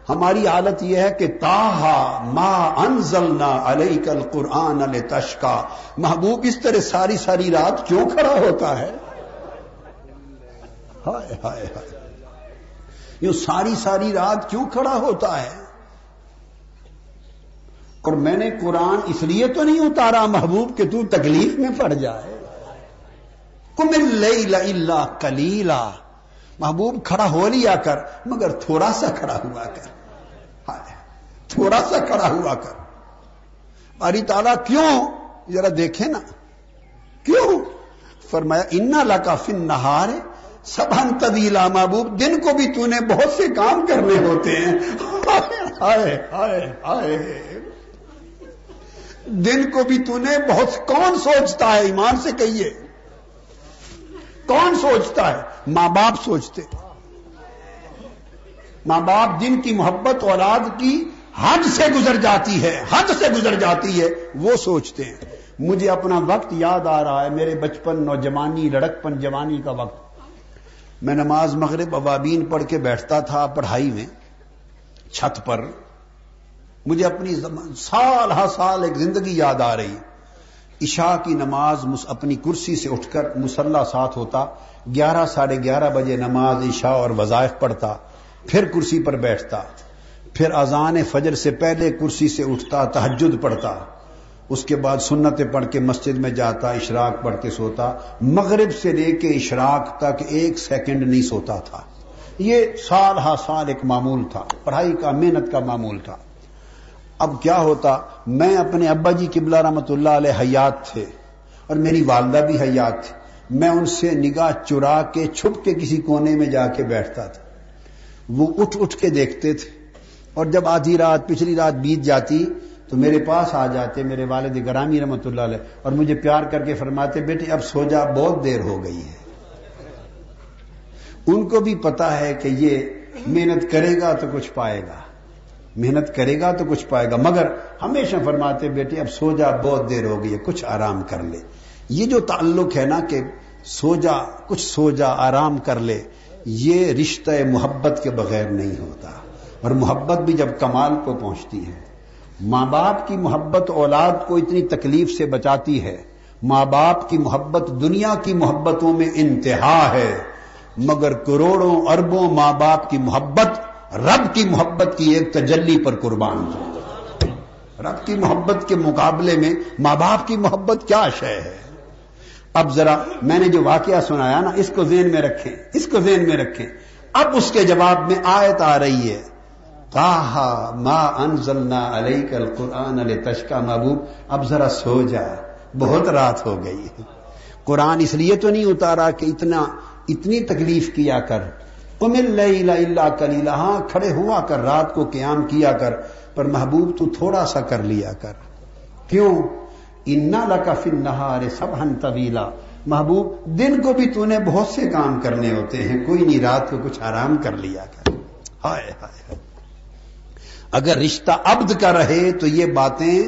ہماری حالت یہ ہے کہ تاہا ما انزلنا علیک القرآن تشکا محبوب اس طرح ساری ساری رات کیوں کھڑا ہوتا ہے؟ ہائے ہائے ہائے۔ یہ ساری ساری رات کیوں کھڑا ہوتا ہے؟ اور میں نے قرآن اس لیے تو نہیں اتارا محبوب کہ تو تکلیف میں پڑ جائے۔ کمل اللہ کلیلا محبوب کھڑا ہو لیا کر، مگر تھوڑا سا کھڑا ہوا کر۔ تھوڑا سا کھڑا ہوا کر۔ باری تعالیٰ کیوں؟ ذرا دیکھیں نا۔ کیوں؟ فرمایا، انا لا فن نہار سب ہم طویلا محبوب، دن کو بھی تو نے بہت سے کام کرنے ہوتے ہیں۔ آئے آئے آئے دن کو بھی تو نے بہت، کون سوچتا ہے ایمان سے کہیے؟ کون سوچتا ہے؟ ماں باپ سوچتے۔ ماں باپ جن کی محبت اولاد کی حد سے گزر جاتی ہے، حد سے گزر جاتی ہے، وہ سوچتے ہیں۔ مجھے اپنا وقت یاد آ رہا ہے، میرے بچپن، نوجوانی، لڑکپن، جوانی کا وقت۔ میں نماز مغرب ابابین پڑھ کے بیٹھتا تھا پڑھائی میں، چھت پر۔ مجھے اپنی سال ہا سال ایک زندگی یاد آ رہی۔ عشاء کی نماز اپنی کرسی سے اٹھ کر مسلح ساتھ ہوتا، گیارہ ساڑھے گیارہ بجے نماز عشاء اور وظائف پڑھتا، پھر کرسی پر بیٹھتا، پھر اذان فجر سے پہلے کرسی سے اٹھتا تحجد پڑھتا، اس کے بعد سنتیں پڑھ کے مسجد میں جاتا، اشراق پڑھ کے سوتا، مغرب سے لے کے اشراق تک ایک سیکنڈ نہیں سوتا تھا۔ یہ سال ہا سال ایک معمول تھا، پڑھائی کا، محنت کا معمول تھا۔ اب کیا ہوتا؟ میں اپنے ابا جی قبلہ رحمت اللہ علیہ حیات تھے اور میری والدہ بھی حیات تھی۔ میں ان سے نگاہ چرا کے، چھپ کے کسی کونے میں جا کے بیٹھتا تھا۔ وہ اٹھ اٹھ کے دیکھتے تھے۔ اور جب آدھی رات، پچھلی رات بیت جاتی تو میرے پاس آ جاتے میرے والد گرامی رحمت اللہ علیہ اور مجھے پیار کر کے فرماتے، بیٹے، اب سو جا بہت دیر ہو گئی ہے۔ ان کو بھی پتا ہے کہ یہ محنت کرے گا تو کچھ پائے گا۔ محنت کرے گا تو کچھ پائے گا۔ مگر ہمیشہ فرماتے بیٹے، اب سو جا بہت دیر ہو گئی ہے، کچھ آرام کر لے۔ یہ جو تعلق ہے نا کہ سو جا کچھ سو جا آرام کر لے، یہ رشتہ محبت کے بغیر نہیں ہوتا۔ اور محبت بھی جب کمال کو پہنچتی ہے، ماں باپ کی محبت اولاد کو اتنی تکلیف سے بچاتی ہے۔ ماں باپ کی محبت دنیا کی محبتوں میں انتہا ہے، مگر کروڑوں اربوں ماں باپ کی محبت رب کی محبت کی ایک تجلی پر قربان رب کی محبت کے مقابلے میں ماں باپ کی محبت کیا شے ہے؟ اب ذرا میں نے جو واقعہ سنایا نا، اس کو ذہن میں رکھیں، اس کو ذہن میں رکھیں۔ اب اس کے جواب میں آیت آ رہی ہے۔ ما انزلنا علیک القرآن علیہ تشکا محبوب اب ذرا سو جا، بہت رات ہو گئی قرآن اس لیے تو نہیں اتارا کہ اتنا، اتنی تکلیف کیا کر۔ امل اللہ کلیلہ ہاں کھڑے ہوا کر، رات کو قیام کیا کر، پر محبوب تو تھوڑا سا کر لیا کر۔ کیوں؟ انا لکف نہارے سب ہن طویلا محبوب، دن کو بھی تو نے بہت سے کام کرنے ہوتے ہیں، کوئی نہیں، رات کو کچھ آرام کر لیا کر۔ ہائے ہائے اگر رشتہ عبد کا رہے تو یہ باتیں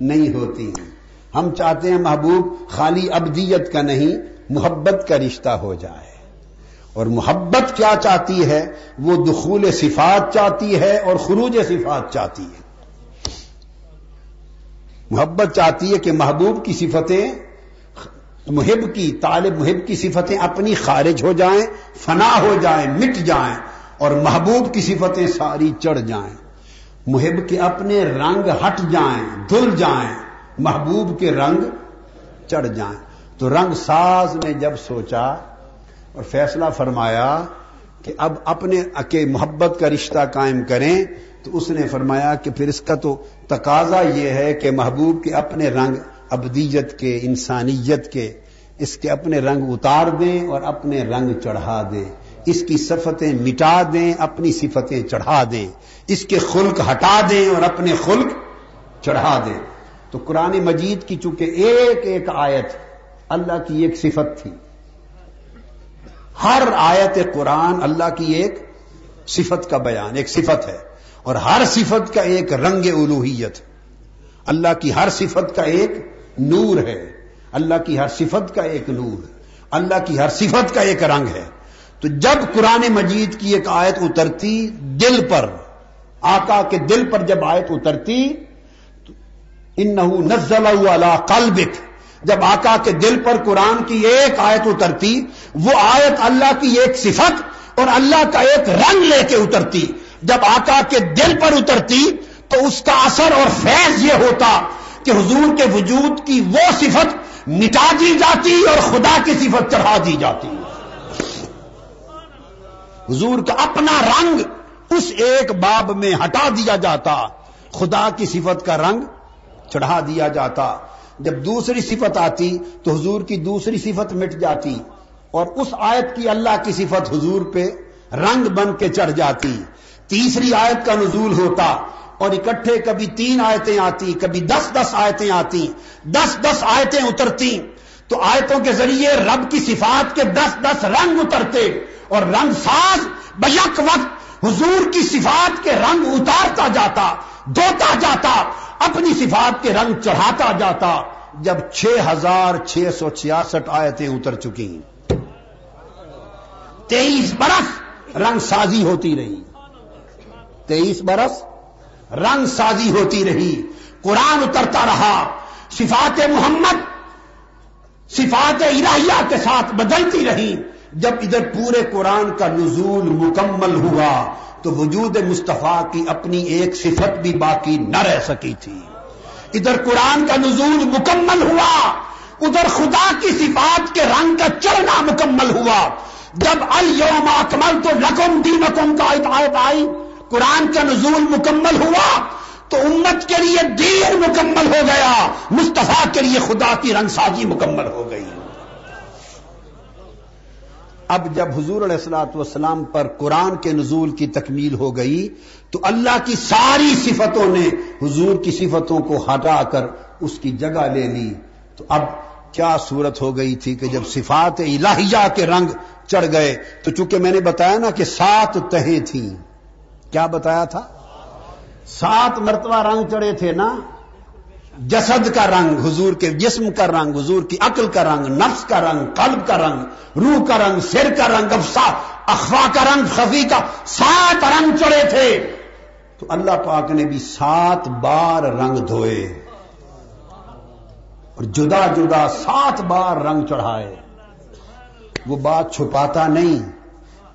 نہیں ہوتی ہیں۔ ہم چاہتے ہیں محبوب خالی ابدیت کا نہیں، محبت کا رشتہ ہو جائے۔ اور محبت کیا چاہتی ہے؟ وہ دخول صفات چاہتی ہے اور خروج صفات چاہتی ہے۔ محبت چاہتی ہے کہ محبوب کی صفتیں، محب کی، طالب محب کی صفتیں اپنی خارج ہو جائیں، فنا ہو جائیں، مٹ جائیں اور محبوب کی صفتیں ساری چڑھ جائیں۔ محب کے اپنے رنگ ہٹ جائیں، دھل جائیں، محبوب کے رنگ چڑھ جائیں۔ تو رنگ ساز نے جب سوچا اور فیصلہ فرمایا کہ اب اپنے کے محبت کا رشتہ قائم کریں، تو اس نے فرمایا کہ پھر اس کا تو تقاضا یہ ہے کہ محبوب کے اپنے رنگ ابدیت کے، انسانیت کے، اس کے اپنے رنگ اتار دیں اور اپنے رنگ چڑھا دیں۔ اس کی صفتیں مٹا دیں، اپنی صفتیں چڑھا دیں۔ اس کے خلق ہٹا دیں اور اپنے خلق چڑھا دیں۔ تو قرآن مجید کی چونکہ ایک ایک آیت اللہ کی ایک صفت تھی۔ ہر آیت قرآن اللہ کی ایک صفت کا بیان، ایک صفت ہے۔ اور ہر صفت کا ایک رنگ الوحیت۔ اللہ کی ہر صفت کا ایک نور ہے۔ اللہ کی ہر صفت کا ایک نور اللہ کی ہر صفت کا ایک رنگ ہے۔ تو جب قرآن مجید کی ایک آیت اترتی دل پر، آقا کے دل پر جب آیت اترتی ان نزل والا قلبک۔ جب آقا کے دل پر قرآن کی ایک آیت اترتی، وہ آیت اللہ کی ایک صفت اور اللہ کا ایک رنگ لے کے اترتی۔ جب آقا کے دل پر اترتی، تو اس کا اثر اور فیض یہ ہوتا کہ حضور کے وجود کی وہ صفت مٹا دی جاتی اور خدا کی صفت چڑھا دی جاتی۔ حضور کا اپنا رنگ اس ایک باب میں ہٹا دیا جاتا، خدا کی صفت کا رنگ چڑھا دیا جاتا۔ جب دوسری صفت آتی تو حضور کی دوسری صفت مٹ جاتی اور اس آیت کی اللہ کی صفت حضور پہ رنگ بن کے چڑھ جاتی۔ تیسری آیت کا نزول ہوتا اور اکٹھے کبھی تین آیتیں آتی، کبھی دس دس آیتیں آتی، دس دس آیتیں اترتی۔ تو آیتوں کے ذریعے رب کی صفات کے دس دس رنگ اترتے اور رنگ ساز بیک وقت حضور کی صفات کے رنگ اتارتا جاتا دھوتا جاتا۔ اپنی صفات کے رنگ چڑھاتا جاتا جب چھ ہزار چھ سو چھیاسٹھ آیتیں اتر چکی تیئیس برس رنگ سازی ہوتی رہی۔ تیئیس برس رنگ سازی ہوتی رہی۔ قرآن اترتا رہا۔ صفات محمد صفات الہیہ کے ساتھ بدلتی رہی۔ جب ادھر پورے قرآن کا نزول مکمل ہوا تو وجود مصطفیٰ کی اپنی ایک صفت بھی باقی نہ رہ سکی تھی۔ ادھر قرآن کا نزول مکمل ہوا، ادھر خدا کی صفات کے رنگ کا چڑھنا مکمل ہوا۔ جب الوم اکمل تو رقم دی مکم کا اطاعت آئی، قرآن کا نزول مکمل ہوا تو امت کے لیے دین مکمل ہو گیا، مصطفیٰ کے لیے خدا کی رنگ سازی مکمل ہو گئی۔ اب جب حضور علیہ السلاۃ والسلام پر قرآن کے نزول کی تکمیل ہو گئی تو اللہ کی ساری صفتوں نے حضور کی صفتوں کو ہٹا کر اس کی جگہ لے لی۔ تو اب کیا صورت ہو گئی تھی کہ جب صفات الہیہ کے رنگ چڑھ گئے، تو چونکہ میں نے بتایا نا کہ سات تہیں تھیں۔ کیا بتایا تھا؟ سات مرتبہ رنگ چڑھے تھے نا؟ جسد کا رنگ، حضور کے جسم کا رنگ، حضور کی عقل کا رنگ، نفس کا رنگ، قلب کا رنگ، روح کا رنگ، سر کا رنگ، افسا، اخوا کا رنگ، خفی کا، سات رنگ چڑھے تھے۔ تو اللہ پاک نے بھی سات بار رنگ دھوئے۔ اور جدا جدا سات بار رنگ چڑھائے۔ وہ بات چھپاتا نہیں،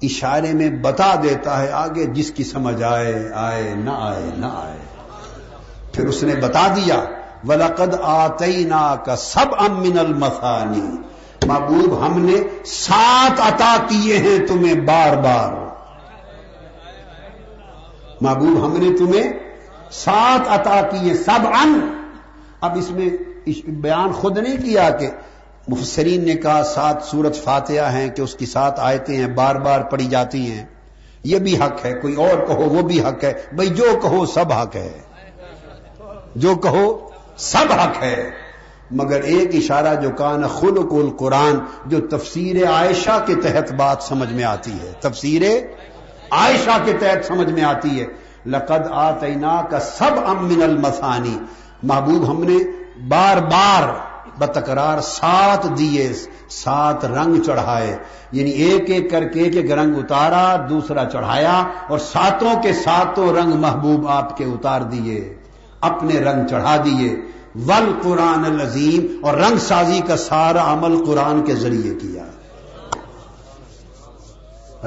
اشارے میں بتا دیتا ہے آگے جس کی سمجھ آئے آئے، نہ آئے نہ آئے۔ پھر اس نے بتا دیا۔ ولقد آتینا کا سب امن المسانی محبوب ہم نے سات عطا کیے ہیں تمہیں بار بار۔ محبوب ہم نے تمہیں سات عطا کیے سب ان اب اس میں بیان خود نہیں کیا کہ مفسرین نے کہا سات سورت فاتحہ ہیں کہ اس کی سات آیتیں ہیں، بار بار پڑھی جاتی ہیں۔ یہ بھی حق ہے، کوئی اور کہو وہ بھی حق ہے، بھائی جو کہو سب حق ہے۔ جو کہو سب حق ہے۔ مگر ایک اشارہ جو کان خلق القرآن، جو تفسیر عائشہ کے تحت بات سمجھ میں آتی ہے۔ تفسیر عائشہ کے تحت سمجھ میں آتی ہے۔ لقد آتینا کا سب امن المسانی محبوب ہم نے بار بار بتکرار سات دیے، سات رنگ چڑھائے۔ یعنی ایک ایک کر کے ایک ایک رنگ اتارا، دوسرا چڑھایا اور ساتوں کے ساتوں رنگ محبوب آپ کے اتار دیے۔ اپنے رنگ چڑھا دیے۔ ول قرآن العظیم اور رنگ سازی کا سارا عمل قرآن کے ذریعے کیا۔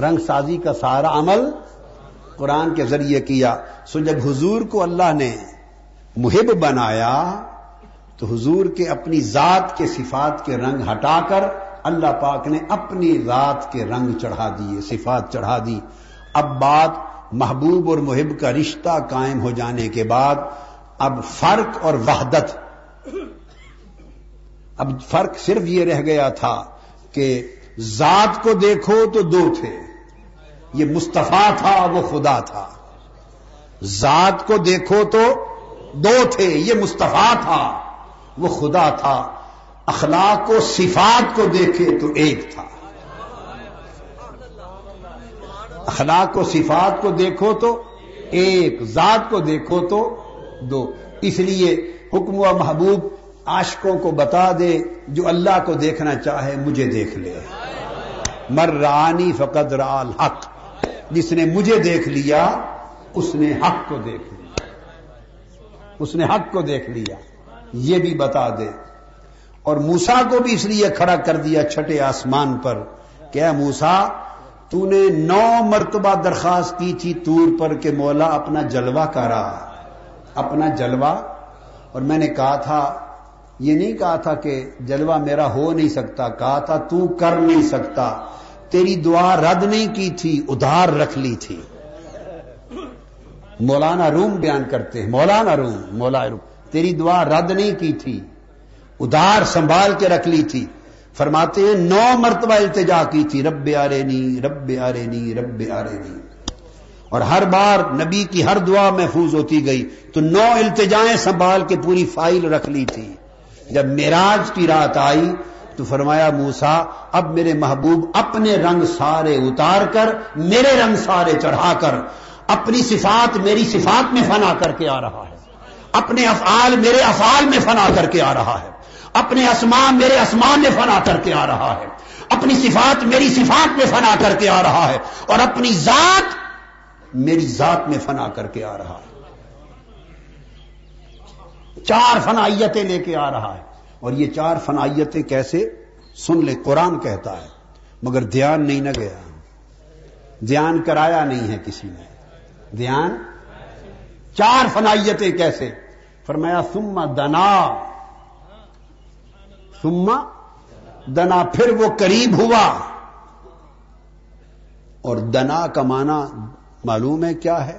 رنگ سازی کا سارا عمل قرآن کے ذریعے کیا۔ سو جب حضور کو اللہ نے محب بنایا، تو حضور کے اپنی ذات کے صفات کے رنگ ہٹا کر اللہ پاک نے اپنی ذات کے رنگ چڑھا دیے، صفات چڑھا دی۔ اب بات محبوب اور محب کا رشتہ قائم ہو جانے کے بعد اب فرق اور وحدت. اب فرق صرف یہ رہ گیا تھا کہ ذات کو دیکھو تو دو تھے. یہ مصطفیٰ تھا، وہ خدا تھا. ذات کو دیکھو تو دو تھے، یہ مصطفیٰ تھا، وہ خدا تھا. اخلاق و صفات کو دیکھے تو ایک تھا. اخلاق و صفات کو دیکھو تو ایک، ذات کو دیکھو تو دو۔ اس لیے حکم و محبوب عاشقوں کو بتا دے، جو اللہ کو دیکھنا چاہے، مجھے دیکھ لے۔ مر رانی فقد رال حق جس نے مجھے دیکھ لیا، اس نے حق کو دیکھ لیا۔ اس نے حق کو دیکھ لیا۔ یہ بھی بتا دے۔ اور موسا کو بھی اس لیے کھڑا کر دیا چھٹے آسمان پر کیا موسا تو نے نو مرتبہ درخواست کی تھی تور پر کہ مولا اپنا جلوہ کرا۔ اپنا جلوہ، اور میں نے کہا تھا، یہ نہیں کہا تھا کہ جلوہ میرا ہو نہیں سکتا، کہا تھا تو کر نہیں سکتا، تیری دعا رد نہیں کی تھی، ادھار رکھ لی تھی۔ مولانا روم بیان کرتے ہیں، مولانا روم، مولا روم، تیری دعا رد نہیں کی تھی، ادھار سنبھال کے رکھ لی تھی۔ فرماتے ہیں، نو مرتبہ التجا کی تھی، رب آرے نی رب آرے نی رب آرے نی اور ہر بار نبی کی ہر دعا محفوظ ہوتی گئی تو نو التجائیں سنبھال کے پوری فائل رکھ لی تھی۔ جب میراج کی رات آئی تو فرمایا موسا اب میرے محبوب اپنے رنگ سارے اتار کر، میرے رنگ سارے چڑھا کر، اپنی صفات میری صفات میں فنا کر کے آ رہا ہے۔ اپنے افعال میرے افعال میں فنا کر کے آ رہا ہے۔ اپنے اسمان میرے اسمان میں فنا کر کے آ رہا ہے۔ اپنی صفات میری صفات میں فنا کر کے آ رہا ہے۔ اور اپنی ذات میری ذات میں فنا کر کے آ رہا ہے۔ چار فنائیتیں لے کے آ رہا ہے۔ اور یہ چار فنائیتیں کیسے؟ سن لے قرآن کہتا ہے۔ مگر دھیان نہیں نہ گیا۔ دھیان کرایا نہیں ہے کسی نے۔ دھیان؟ چار فنائیتیں کیسے؟ فرمایا سما دنا۔ سما دنا، پھر وہ قریب ہوا۔ اور دنا کا معنی معلوم ہے کیا ہے؟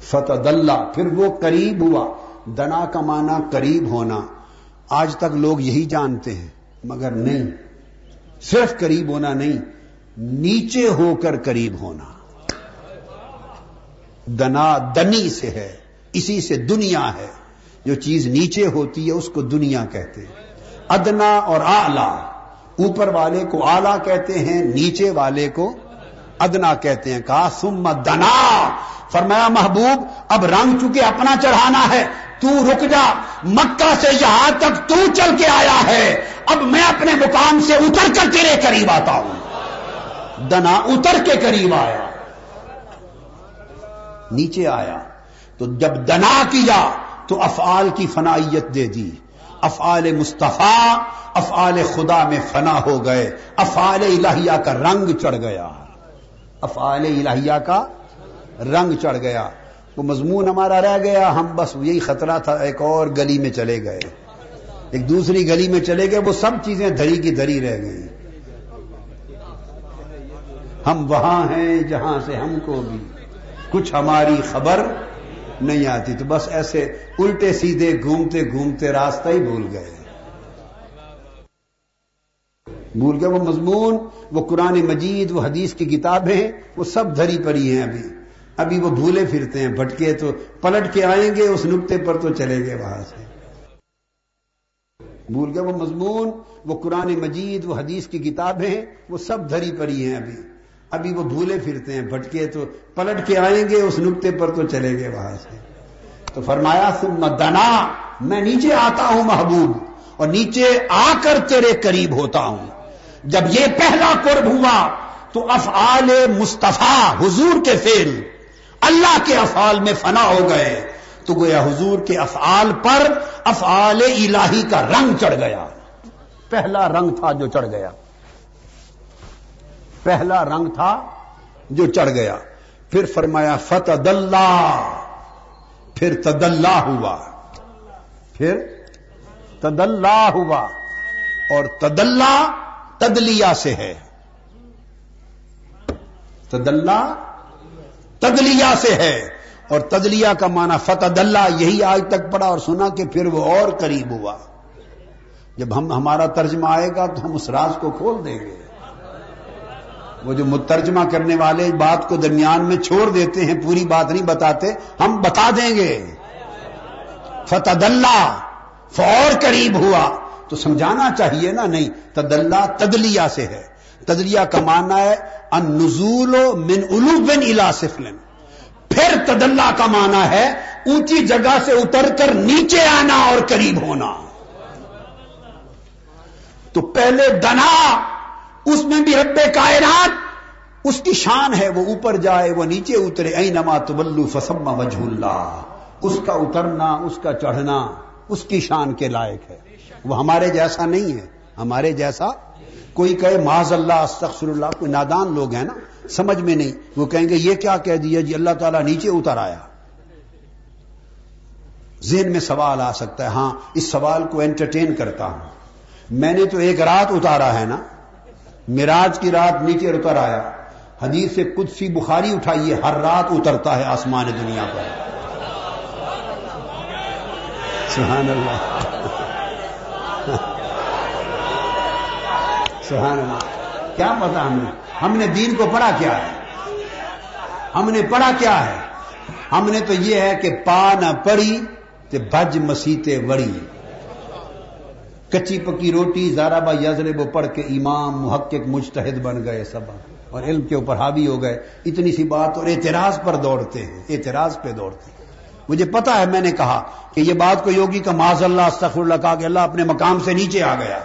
فتح اللہ پھر وہ قریب ہوا۔ دنا کا معنی قریب ہونا۔ آج تک لوگ یہی جانتے ہیں، مگر نہیں۔ صرف قریب ہونا نہیں، نیچے ہو کر قریب ہونا۔ دنا دنی سے ہے، اسی سے دنیا ہے۔ جو چیز نیچے ہوتی ہے، اس کو دنیا کہتے ہیں۔ ادنا اور آلہ اوپر والے کو آلہ کہتے ہیں، نیچے والے کو ادنا کہتے ہیں، کہا سم دنا۔ فرمایا، محبوب، اب رنگ چکے اپنا چڑھانا ہے، تو رک جا، مکہ سے یہاں تک تو چل کے آیا ہے۔ اب میں اپنے مقام سے اتر کر تیرے قریب آتا ہوں۔ دنا اتر کے قریب آیا۔ نیچے آیا۔ تو جب دنا کیا، تو افعال کی فنائیت دے دی۔ افعال مصطفیٰ، افعال خدا میں فنا ہو گئے۔ افعال الہیہ کا رنگ چڑھ گیا۔ افعال الہیہ کا رنگ چڑھ گیا۔ وہ مضمون ہمارا رہ گیا، ہم بس یہی خطرہ تھا، ایک اور گلی میں چلے گئے۔ ایک دوسری گلی میں چلے گئے، وہ سب چیزیں دھری کی دھری رہ گئی ہم وہاں ہیں جہاں سے ہم کو بھی کچھ ہماری خبر نہیں آتی۔ تو بس ایسے الٹے سیدھے گھومتے گھومتے راستہ ہی بھول گئے۔ بھول گئے، وہ مضمون، وہ قرآن مجید، وہ حدیث کی کتابیں، وہ سب دھری پڑی ہیں ابھی۔ ابھی وہ بھولے پھرتے ہیں، بھٹکے تو پلٹ کے آئیں گے، اس نقطے پر تو چلے گئے وہاں سے۔ بھول گئے، وہ مضمون، وہ قرآن مجید، وہ حدیث کی کتابیں، وہ سب دھری پڑی ہیں ابھی۔ ابھی وہ بھولے پھرتے ہیں، بھٹکے تو پلٹ کے آئیں گے، اس نقطے پر تو چلے گئے وہاں سے۔ تو فرمایا، ثم دنا، میں نیچے آتا ہوں محبوب، اور نیچے آ کر تیرے قریب ہوتا ہوں۔ جب یہ پہلا قرب ہوا تو افعال مصطفیٰ حضور کے فیل اللہ کے افعال میں فنا ہو گئے تو گویا حضور کے افعال پر افعال الہی کا رنگ چڑھ گیا۔ پہلا رنگ تھا جو چڑھ گیا۔ پہلا رنگ تھا جو چڑھ گیا۔ پھر فرمایا فتح اللہ پھر تدلہ ہوا۔ پھر تدلہ ہوا۔ اور تدلہ تدلیا سے ہے۔ تدلہ تدلیا سے ہے۔ اور تدلیا کا معنی فتح اللہ یہی آج تک پڑا اور سنا کہ پھر وہ اور قریب ہوا۔ جب ہم ہمارا ترجمہ آئے گا تو ہم اس راز کو کھول دیں گے۔ وہ جو مترجمہ کرنے والے بات کو درمیان میں چھوڑ دیتے ہیں، پوری بات نہیں بتاتے، ہم بتا دیں گے۔ فتح اللہ فور قریب ہوا۔ تو سمجھانا چاہیے نا، نہیں تدلہ تدلیا سے ہے۔ تدلیا کا معنی ہے ان نزول من الو الا سفلن۔ پھر تدلہ کا معنی ہے، اونچی جگہ سے اتر کر نیچے آنا اور قریب ہونا۔ تو پہلے دنا، اس میں بھی رب کائنات، اس کی شان ہے، وہ اوپر جائے، وہ نیچے اترے۔ ائی نما تبلو فسما وجہ اللہ۔ اس کا اترنا، اس کا چڑھنا، اس کی شان کے لائق ہے۔ وہ ہمارے جیسا نہیں ہے۔ ہمارے جیسا کوئی کہے، معاذ اللہ، استغفر اللہ، کوئی نادان لوگ ہیں نا، سمجھ میں نہیں۔ وہ کہیں گے، یہ کیا کہہ دیا جی؟ اللہ تعالیٰ نیچے اتر آیا۔ ذہن میں سوال آ سکتا ہے ہاں اس سوال کو انٹرٹین کرتا ہوں۔ میں نے تو ایک رات اتارا ہے نا۔ میراج کی رات نیچے اتر آیا۔ حدیث سے قدسی بخاری اٹھائیے، ہر رات اترتا ہے آسمان دنیا پر۔ سبحان اللہ۔ سبحان اللہ۔ کیا پتا ہم نے؟ ہم نے دین کو پڑھا کیا ہے۔ ہم نے پڑھا کیا ہے۔ ہم نے تو یہ ہے کہ پا نہ پڑی تو بج مسیتے وڑی کچی پکی روٹی، زارا با یزرے وہ پڑھ کے امام، محقق، مجتہد بن گئے سب۔ اور علم کے اوپر حاوی ہو گئے۔ اتنی سی بات اور اعتراض پر دوڑتے ہیں۔ اعتراض پہ دوڑتے ہیں۔ مجھے پتا ہے، میں نے کہا کہ یہ بات کو یوگی کا معاذ اللہ استخر اللہ، کہا کہ اللہ اپنے مقام سے نیچے آ گیا۔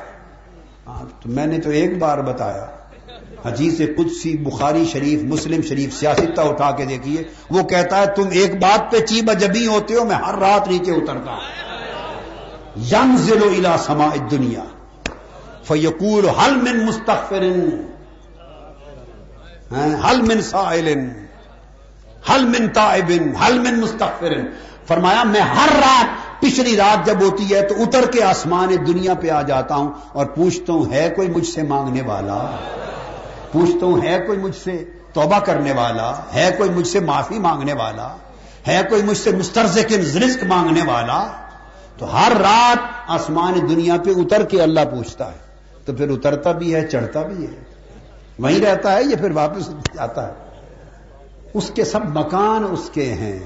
ہاں تو میں نے تو ایک بار بتایا حجیز قدسی، بخاری شریف، مسلم شریف، سیاستہ اٹھا کے دیکھیے، وہ کہتا ہے، تم ایک بات پہ چیبا جبی ہوتے ہو، میں ہر رات نیچے اترتا ہوں۔ یم ضلع الا سما دنیا فیقول حل من مستقفر حل ہاں، من سائل؟ حل من تائبن حل من مستقفر فرمایا، میں ہر رات پچھلی رات جب ہوتی ہے تو اتر کے آسمان دنیا پہ آ جاتا ہوں اور پوچھتا ہوں، ہے کوئی مجھ سے مانگنے والا؟ پوچھتا ہوں، ہے کوئی مجھ سے توبہ کرنے والا؟ ہے کوئی مجھ سے معافی مانگنے والا؟ ہے کوئی مجھ سے مسترز کے رزق مانگنے والا؟ تو ہر رات آسمان دنیا پہ اتر کے اللہ پوچھتا ہے۔ تو پھر اترتا بھی ہے، چڑھتا بھی ہے۔ وہیں رہتا ہے یا پھر واپس آتا ہے؟ اس کے سب مکان اس کے ہیں۔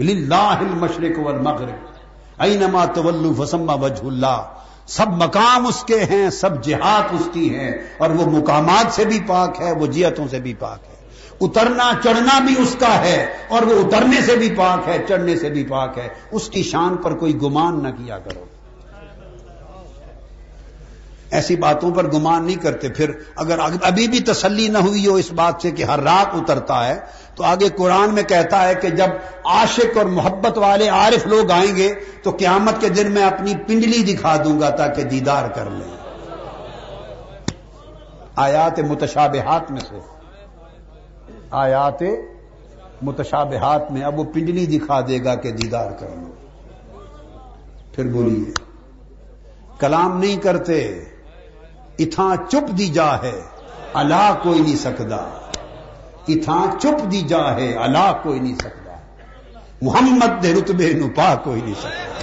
للہ المشرق والمغرب. اینما تولو فسما وجہ اللہ. سب مقام اس کے ہیں، سب جہاد اس کی ہیں، اور وہ مقامات سے بھی پاک ہے، وہ جیتوں سے بھی پاک ہے۔ اترنا، چڑھنا بھی اس کا ہے، اور وہ اترنے سے بھی پاک ہے، چڑھنے سے بھی پاک ہے۔ اس کی شان پر کوئی گمان نہ کیا کرو۔ ایسی باتوں پر گمان نہیں کرتے۔ پھر اگر ابھی بھی تسلی نہ ہوئی ہو اس بات سے کہ ہر رات اترتا ہے تو آگے قرآن میں کہتا ہے کہ جب عاشق اور محبت والے عارف لوگ آئیں گے تو قیامت کے دن میں اپنی پنڈلی دکھا دوں گا تاکہ دیدار کر لیں۔ آیات متشابہات میں سے۔ آیات متشابہات میں اب وہ پنڈلی دکھا دے گا کہ دیدار کر لو پھر بولیے، کلام نہیں کرتے، اتھاں چپ دی جا ہے، اللہ کوئی نہیں سکتا۔ اتھاں چپ دی جا ہے اللہ کوئی نہیں سکتا۔ محمد دے رتبے نو پا کوئی نہیں سکتا۔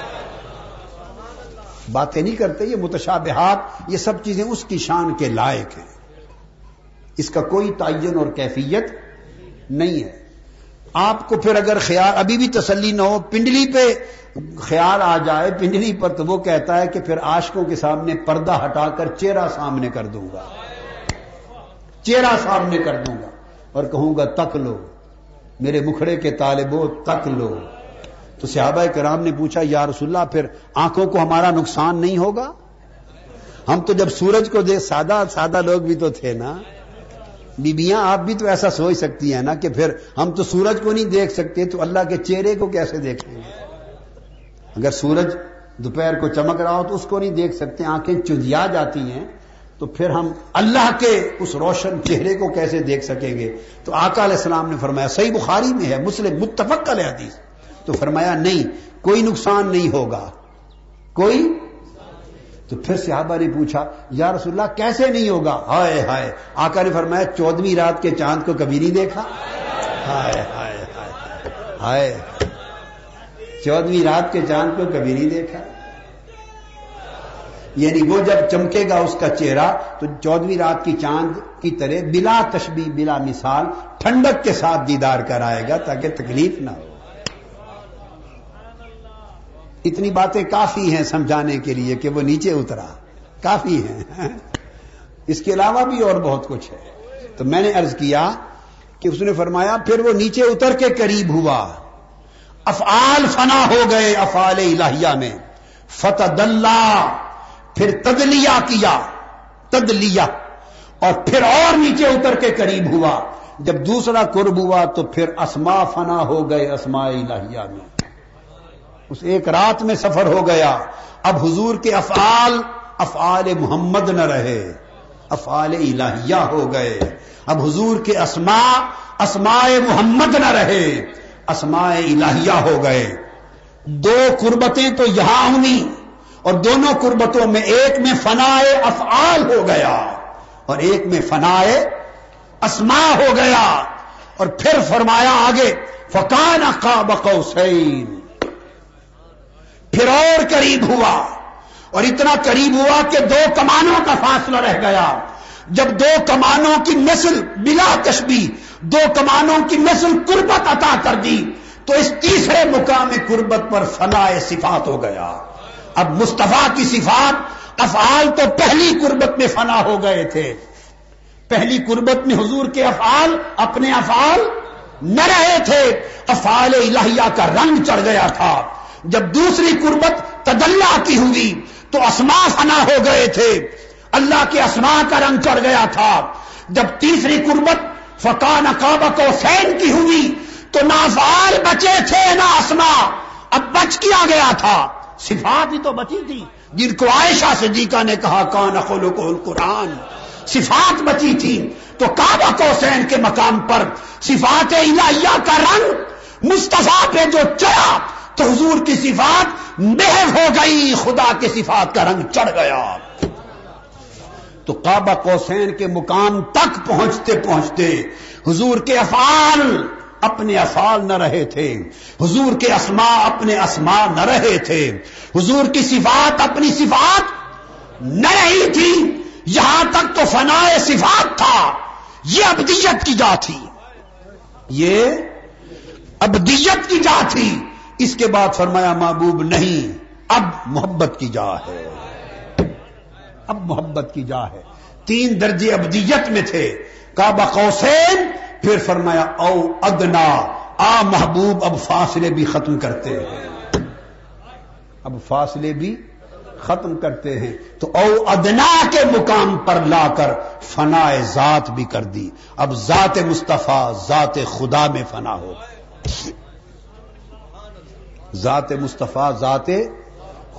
باتیں نہیں کرتے، یہ متشابہات، یہ سب چیزیں اس کی شان کے لائق ہیں۔ اس کا کوئی تعین اور کیفیت نہیں ہے۔ آپ کو پھر اگر خیال، ابھی بھی تسلی نہ ہو، پنڈلی پہ خیال آ جائے، پنڈلی پر تو وہ کہتا ہے کہ پھر آشکوں کے سامنے پردہ ہٹا کر چہرہ سامنے کر دوں گا۔ چہرہ سامنے کر دوں گا۔ اور کہوں گا، تک لو. میرے مکھڑے کے طالبوں، تک لو. تو صحابہ کرام نے پوچھا، یا رسول اللہ، پھر آنکھوں کو ہمارا نقصان نہیں ہوگا؟ ہم تو جب سورج کو دیکھ، سادہ سادہ لوگ بھی تو تھے نا. بیبیاں آپ بھی تو ایسا سوچ سکتی ہیں نا کہ پھر ہم تو سورج کو نہیں دیکھ سکتے، تو اللہ کے چہرے کو کیسے دیکھیں؟ گے اگر سورج دوپہر کو چمک رہا ہو تو اس کو نہیں دیکھ سکتے، آنکھیں چدیا جاتی ہیں تو پھر ہم اللہ کے اس روشن چہرے کو کیسے دیکھ سکیں گے؟ تو آقا علیہ السلام نے فرمایا، صحیح بخاری میں ہے، مسلم متفق علیہ حدیث۔ تو فرمایا، نہیں، کوئی نقصان نہیں ہوگا۔ کوئی؟ تو پھر صحابہ نے پوچھا، یا رسول اللہ، کیسے نہیں ہوگا؟ ہائے ہائے۔ آقا نے فرمایا چودہویں رات کے چاند کو کبھی نہیں دیکھا؟ ہائے ہائے ہائے ہائے۔ چودہویں رات کے چاند کو کبھی نہیں دیکھا؟ یعنی وہ جب چمکے گا اس کا چہرہ تو چودہویں رات کی چاند کی طرح بلا تشبی بلا مثال ٹھنڈک کے ساتھ دیدار کر آئے گا تاکہ تکلیف نہ ہو۔ اتنی باتیں کافی ہیں سمجھانے کے لیے کہ وہ نیچے اترا۔ کافی ہیں۔ اس کے علاوہ بھی اور بہت کچھ ہے۔ تو میں نے ارض کیا کہ اس نے فرمایا، پھر وہ نیچے اتر کے قریب ہوا۔ افعال فنا ہو گئے افعال الہیہ میں۔ فتح اللہ پھر تدلیا کیا تدلیا اور پھر اور نیچے اتر کے قریب ہوا۔ جب دوسرا قرب ہوا تو پھر اسما فنا ہو گئے اسماء الہیہ میں۔ اس ایک رات میں سفر ہو گیا۔ اب حضور کے افعال افعال محمد نہ رہے۔ افعال الہیہ ہو گئے۔ اب حضور کے اسماء اسماء محمد نہ رہے۔ اسماء الہیہ ہو گئے۔ دو قربتیں تو یہاں ہوئی اور دونوں قربتوں میں ایک میں فنائے افعال ہو گیا اور ایک میں فنائے اسما ہو گیا اور پھر فرمایا آگے فکان اقاب قوسین پھر اور قریب ہوا اور اتنا قریب ہوا کہ دو کمانوں کا فاصلہ رہ گیا۔ جب دو کمانوں کی نسل بلا تشبی دو کمانوں کی نسل قربت عطا کر دی، تو اس تیسرے مقام قربت پر فنا صفات ہو گیا۔ اب مصطفیٰ کی صفات افعال تو پہلی قربت میں فنا ہو گئے تھے۔ پہلی قربت میں حضور کے افعال اپنے افعال نہ رہے تھے۔ افعال الہیہ کا رنگ چڑھ گیا تھا۔ جب دوسری قربت تدلہ کی ہوئی تو اسما فنا ہو گئے تھے۔ اللہ کے اسما کا رنگ چڑھ گیا تھا۔ جب تیسری قربت فقان کعبہ کو سین کی ہوئی تو نہ فال بچے تھے نہ اسما اب بچ کیا گیا تھا۔ صفات ہی تو بچی تھی، جن کو عائشہ صدیقہ نے کہا، کان اخلو کو القرآن، صفات بچی تھی۔ تو کعبہ کو سین کے مقام پر صفات الہیہ کا رنگ مصطفیٰ پہ جو چڑھا، تو حضور کی صفات محو ہو گئی، خدا کی صفات کا رنگ چڑھ گیا۔ تو کعبہ کوسین کے مقام تک پہنچتے پہنچتے حضور کے افعال اپنے افعال نہ رہے تھے۔ حضور کے اسماء اپنے اسماء نہ رہے تھے۔ حضور کی صفات اپنی صفات نہ رہی تھی۔ یہاں تک تو فنا صفات تھا۔ یہ ابدیت کی جا تھی۔ یہ ابدیت کی جا تھی۔ اس کے بعد فرمایا محبوب نہیں۔ اب محبت کی جا ہے۔ اب محبت کی جا ہے۔ تین درجے ابدیت میں تھے۔ کعبہ قوسین پھر فرمایا، او ادنا، آ محبوب، اب فاصلے بھی ختم کرتے ہیں۔ اب فاصلے بھی ختم کرتے ہیں۔ تو او ادنا کے مقام پر لا کر فنا ذات بھی کر دی۔ اب ذات مصطفیٰ، ذات خدا میں فنا ہو۔ ذات مصطفیٰ، ذات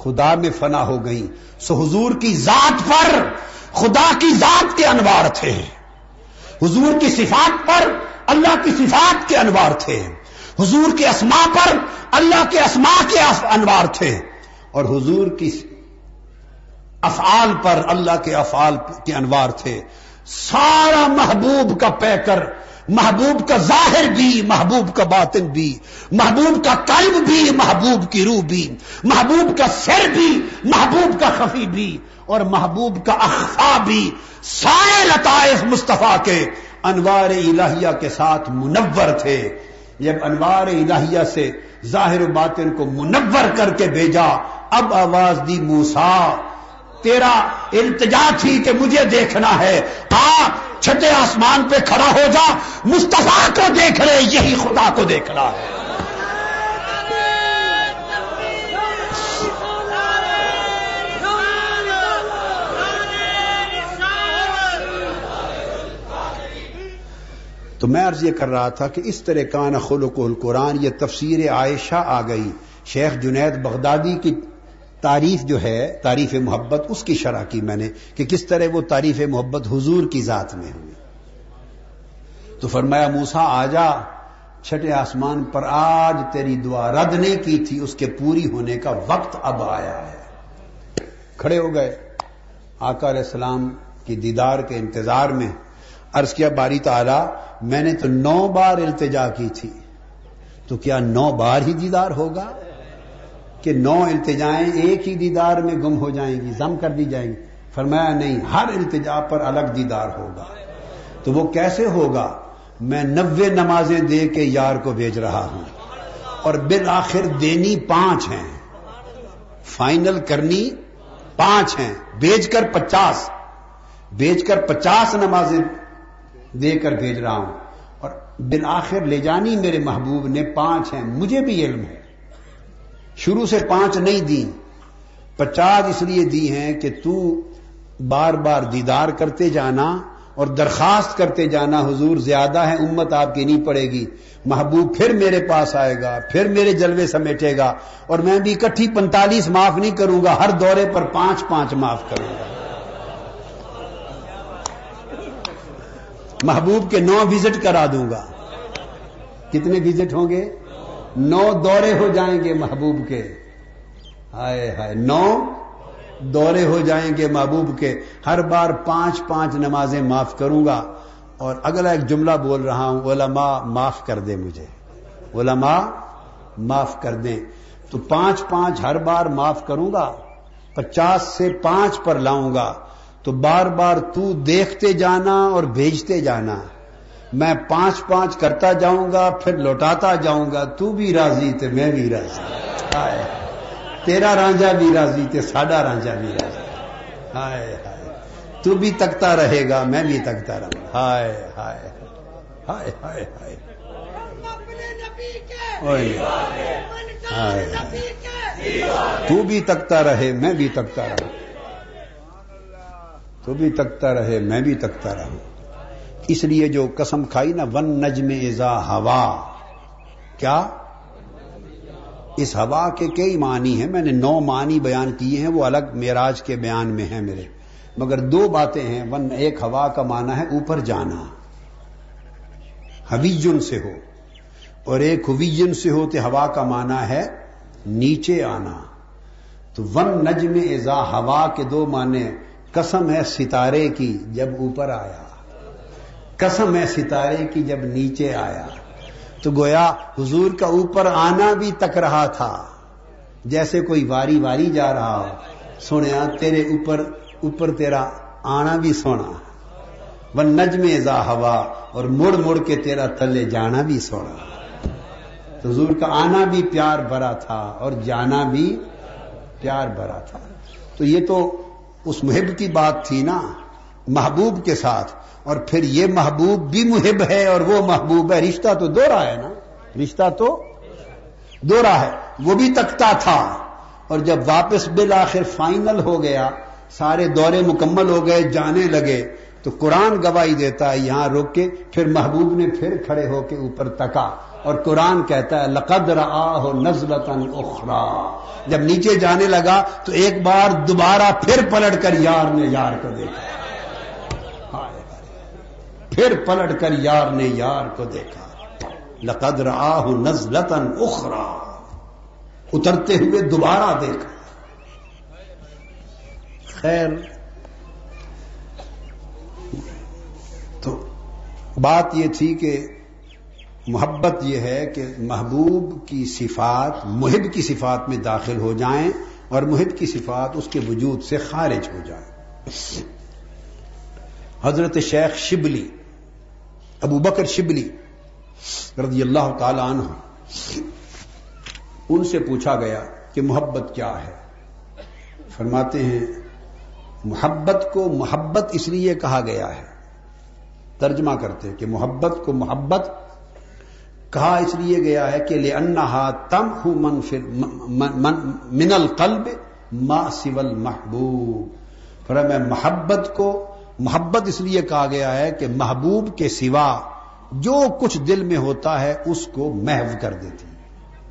خدا میں فنا ہو گئی سو حضور کی ذات پر خدا کی ذات کے انوار تھے۔ حضور کی صفات پر اللہ کی صفات کے انوار تھے۔ حضور کے اسما پر اللہ کے اسما کے انوار تھے۔ اور حضور کی افعال پر اللہ کے افعال کے انوار تھے۔ سارا محبوب کا پہ کر محبوب کا ظاہر بھی، محبوب کا باطن بھی، محبوب کا قلب بھی، محبوب کی روح بھی، محبوب کا سر بھی، محبوب کا خفی بھی۔ اور محبوب کا اخفا بھی سارے لطائف مصطفیٰ کے انوار الہیہ کے ساتھ منور تھے۔ جب انوار الہیہ سے ظاہر و باطن کو منور کر کے بھیجا، اب آواز دی موسا تیرا التجا تھی کہ مجھے دیکھنا ہے۔ آ چھٹے آسمان پہ کھڑا ہو جا، مصطفیٰ کو دیکھ رہے یہی خدا کو دیکھنا ہے۔ تو میں عرض یہ کر رہا تھا کہ اس طرح کان خلق القرآن، یہ تفسیر عائشہ آ گئی۔ شیخ جنید بغدادی کی تعریف جو ہے، تعریف محبت، اس کی شرح کی میں نے کہ کس طرح وہ تعریف محبت حضور کی ذات میں ہوئی۔ تو فرمایا موسا آ جا، چھٹے آسمان پر آج تیری دعا رد نہیں کی تھی، اس کے پوری ہونے کا وقت اب آیا ہے۔ کھڑے ہو گئے۔ آقا علیہ السلام کی دیدار کے انتظار میں عرض کیا، باری تعالی، میں نے تو نو بار التجا کی تھی۔ تو کیا نو بار ہی دیدار ہوگا؟ کہ نو التجائیں ایک ہی دیدار میں گم ہو جائیں گی، ضم کر دی جائیں گی۔ فرمایا، نہیں، ہر التجا پر الگ دیدار ہوگا۔ تو وہ کیسے ہوگا؟ میں نوے نمازیں دے کے یار کو بھیج رہا ہوں۔ اور بالآخر دینی پانچ ہیں۔ فائنل کرنی پانچ ہیں۔ بیچ کر پچاس۔ بیچ کر پچاس نمازیں دے کر بھیج رہا ہوں۔ اور بالآخر لے جانی میرے محبوب نے پانچ ہیں، مجھے بھی علم ہے۔ شروع سے پانچ نہیں دی پچاس اس لیے دی ہیں کہ تو بار بار دیدار کرتے جانا اور درخواست کرتے جانا، حضور زیادہ ہے، امت آپ کی نہیں پڑے گی۔ محبوب پھر میرے پاس آئے گا، پھر میرے جلوے سمیٹے گا۔ اور میں بھی اکٹھی پنتالیس معاف نہیں کروں گا، ہر دورے پر پانچ پانچ معاف کروں گا۔ محبوب کے نو وزٹ کرا دوں گا۔ کتنے وزٹ ہوں گے؟ نو دورے ہو جائیں گے محبوب کے۔ ہائے ہائے، نو دورے ہو جائیں گے محبوب کے۔ ہر بار پانچ پانچ نمازیں معاف کروں گا۔ اور اگلا ایک جملہ بول رہا ہوں، علماء معاف کر دیں مجھے۔ علماء معاف کر دیں۔ تو پانچ پانچ ہر بار معاف کروں گا، پچاس سے پانچ پر لاؤں گا۔ تو بار بار تو دیکھتے جانا اور بھیجتے جانا۔ میں پانچ پانچ کرتا جاؤں گا، پھر لوٹاتا جاؤں گا۔ تو بھی راضی تو میں بھی راضی۔ ہائے۔ تیرا رانجا بھی راضی تے ساڈا رانجا بھی راضی۔ ہائے ہائے۔ تو بھی تکتا رہے گا، میں بھی تکتا رہوں۔ گا ہائے۔ ہائے ہائے ہائے۔ ہائے۔ تو بھی تکتا رہے، میں بھی تکتا رہوں۔ تو بھی تکتا رہے، میں بھی تکتا رہوں۔ اس لیے جو قسم کھائی نا، ون نجم ازا ہوا۔ کیا؟ اس ہوا کے کئی معنی ہیں۔ میں نے نو معنی بیان کیے ہیں، وہ الگ میراج کے بیان میں ہیں میرے۔ مگر دو باتیں ہیں۔ ون، ایک ہوا کا معنی ہے اوپر جانا۔ حویجن سے ہو۔ اور ایک ہویجن سے ہو تو ہوا کا معنی ہے نیچے آنا۔ تو ون نجم ازا ہوا کے دو معنی قسم ہے ستارے کی جب اوپر آیا، قسم ہے ستارے کی جب نیچے آیا۔ تو گویا حضور کا اوپر آنا بھی تک رہا تھا۔ جیسے کوئی واری واری جا رہا ہو، سنیا تیرے اوپر اوپر تیرا آنا بھی سونا۔ ون نجم ازا ہوا اور مڑ مڑ کے تیرا تلے جانا بھی سونا۔ حضور کا آنا بھی پیار بھرا تھا اور جانا بھی پیار بھرا تھا۔ تو یہ تو اس محب کی بات تھی نا، محبوب کے ساتھ۔ اور پھر یہ محبوب بھی محب ہے اور وہ محبوب ہے۔ رشتہ تو دو رہا ہے نا۔ رشتہ تو دو رہا ہے۔ وہ بھی تکتا تھا۔ اور جب واپس بالآخر فائنل ہو گیا، سارے دورے مکمل ہو گئے، جانے لگے، تو قرآن گواہی دیتا ہے، یہاں روک کے پھر محبوب نے پھر کھڑے ہو کے اوپر تکا۔ اور قرآن کہتا ہے، لقد ہو نزلتن اخرا جب نیچے جانے لگا تو ایک بار دوبارہ پھر پلٹ کر یار نے یار کو دیکھا. پھر پلٹ کر یار نے یار کو دیکھا. لقد ہو نزلتن اخرا اترتے ہوئے دوبارہ دیکھا. خیر. تو بات یہ تھی کہ محبت یہ ہے کہ محبوب کی صفات محب کی صفات میں داخل ہو جائیں اور محب کی صفات اس کے وجود سے خارج ہو جائیں۔ حضرت شیخ شبلی، ابو بکر شبلی رضی اللہ تعالی عنہ، ان سے پوچھا گیا کہ محبت کیا ہے؟ فرماتے ہیں، محبت کو محبت اس لیے کہا گیا ہے، ترجمہ کرتے کہ محبت کو محبت کہا اس لیے گیا ہے کہ لے انہا تم ہوں من من القلب ما سول محبوب پر میں محبت کو، محبت اس لیے کہا گیا ہے کہ محبوب کے سوا جو کچھ دل میں ہوتا ہے اس کو محو کر دیتی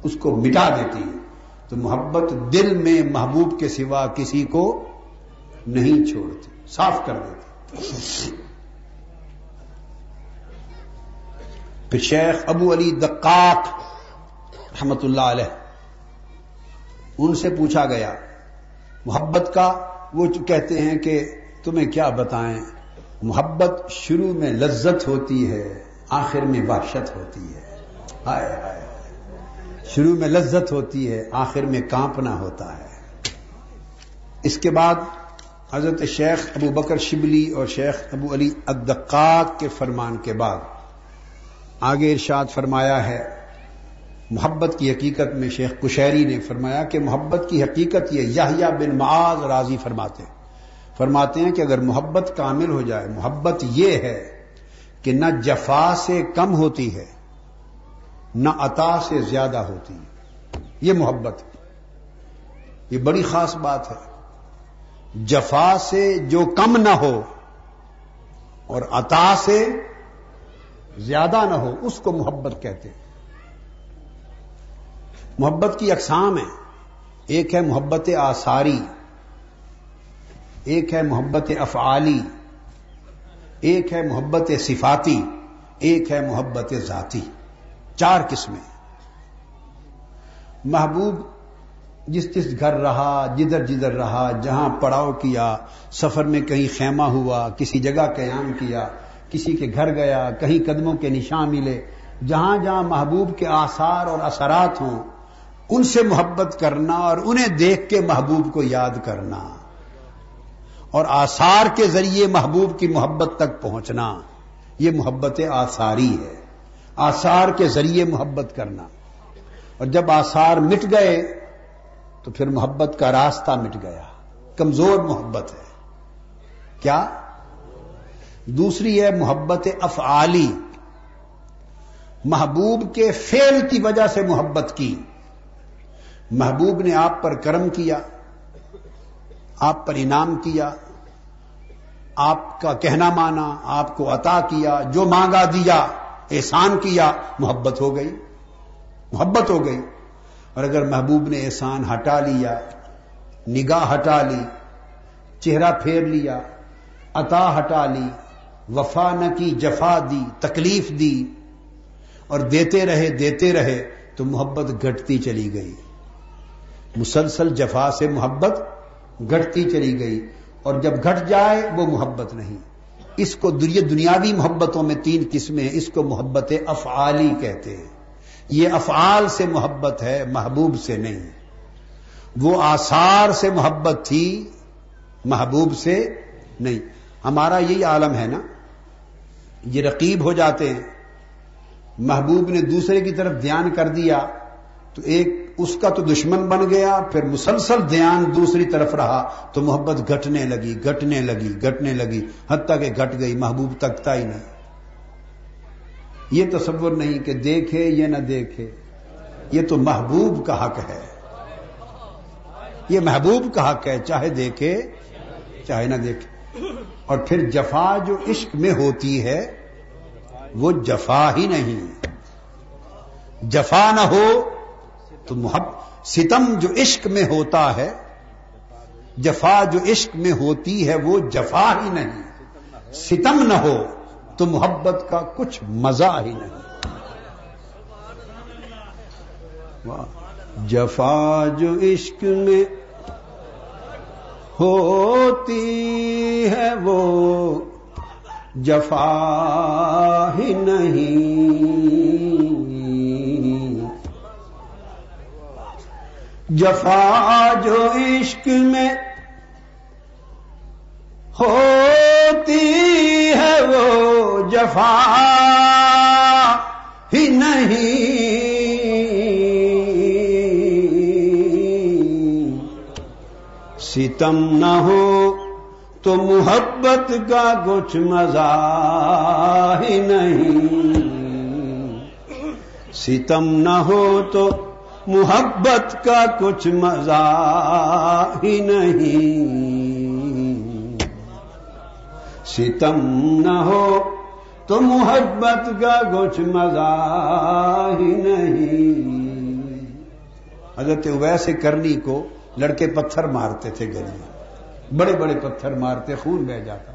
اس کو مٹا دیتی تو محبت دل میں محبوب کے سوا کسی کو نہیں چھوڑتی، صاف کر دیتی۔ پھر شیخ ابو علی دقاق رحمت اللہ علیہ ان سے پوچھا گیا، محبت کا وہ کہتے ہیں کہ تمہیں کیا بتائیں؟ محبت شروع میں لذت ہوتی ہے، آخر میں وحشت ہوتی ہے۔ ہائے ہائے شروع میں لذت ہوتی ہے، آخر میں کانپنا ہوتا ہے۔ اس کے بعد حضرت شیخ ابو بکر شبلی اور شیخ ابو علی ادقاق کے فرمان کے بعد آگے ارشاد فرمایا ہے، محبت کی حقیقت میں شیخ کشیری نے فرمایا کہ محبت کی حقیقت یہ یحییٰ بن معاذ راضی فرماتے فرماتے ہیں کہ اگر محبت کامل ہو جائے، محبت یہ ہے کہ نہ جفا سے کم ہوتی ہے، نہ عطا سے زیادہ ہوتی ہے۔ یہ محبت یہ بڑی خاص بات ہے۔ جفا سے جو کم نہ ہو اور عطا سے زیادہ نہ ہو، اس کو محبت کہتے ہیں۔ محبت کی اقسام ہے۔ ایک ہے محبت آثاری، ایک ہے محبت افعالی، ایک ہے محبت صفاتی، ایک ہے محبت ذاتی۔ چار قسمیں محبوب جس جس گھر رہا، جدھر جدھر رہا، جہاں پڑاؤ کیا، سفر میں کہیں خیمہ ہوا، کسی جگہ قیام کیا کسی کے گھر گیا، کہیں قدموں کے نشان ملے، جہاں جہاں محبوب کے آثار اور اثرات ہوں، ان سے محبت کرنا اور انہیں دیکھ کے محبوب کو یاد کرنا، اور آثار کے ذریعے محبوب کی محبت تک پہنچنا، یہ محبت آثاری ہے۔ آثار کے ذریعے محبت کرنا۔ اور جب آثار مٹ گئے، تو پھر محبت کا راستہ مٹ گیا۔ کمزور محبت ہے۔ کیا؟ دوسری ہے محبت افعالی۔ محبوب کے فیل کی وجہ سے محبت کی۔ محبوب نے آپ پر کرم کیا، آپ پر انعام کیا، آپ کا کہنا مانا، آپ کو عطا کیا، جو مانگا دیا، احسان کیا، محبت ہو گئی۔ محبت ہو گئی۔ اور اگر محبوب نے احسان ہٹا لیا، نگاہ ہٹا لی، چہرہ پھیر لیا، عطا ہٹا لی وفا نہ کی، جفا دی، تکلیف دی اور دیتے رہے دیتے رہے تو محبت گھٹتی چلی گئی۔ مسلسل جفا سے محبت گھٹتی چلی گئی اور جب گھٹ جائے وہ محبت نہیں۔ اس کو دنیاوی محبتوں میں تین قسمیں اس کو محبت افعالی کہتے ہیں۔ یہ افعال سے محبت ہے، محبوب سے نہیں۔ وہ آثار سے محبت تھی، محبوب سے نہیں۔ ہمارا یہی عالم ہے نا؟ یہ رقیب ہو جاتے ہیں۔ محبوب نے دوسرے کی طرف دھیان کر دیا تو ایک اس کا تو دشمن بن گیا، پھر مسلسل دھیان دوسری طرف رہا تو محبت گھٹنے لگی گھٹنے لگی گھٹنے لگی، حتیٰ کہ گھٹ گئی، محبوب تکتا ہی نہیں۔ یہ تصور نہیں کہ دیکھے یا نہ دیکھے، یہ تو محبوب کا حق ہے۔ یہ محبوب کا حق ہے، چاہے دیکھے، چاہے نہ دیکھے۔ اور پھر جفا جو عشق میں ہوتی ہے، وہ جفا ہی نہیں۔ جفا نہ ہو تو محب، ستم جو عشق میں ہوتا ہے، جفا جو عشق میں ہوتی ہے، وہ جفا ہی نہیں۔ ستم نہ ہو تو محبت کا کچھ مزہ ہی نہیں۔ جفا جو عشق میں ہوتی ہے وہ جفا ہی نہیں۔ جفا جو عشق میں ہوتی ہے وہ جفا ہی نہیں۔ ستم نہ ہو تو محبت کا کچھ مزہ ہی نہیں۔ ستم نہ ہو تو محبت کا کچھ مزہ ہی نہیں۔ ستم نہ ہو تو محبت کا کچھ مزہ ہی نہیں۔ حضرت ویسے کرنی کو لڑکے پتھر مارتے تھے گلی میں۔ بڑے بڑے پتھر مارتے، خون بہ جاتا۔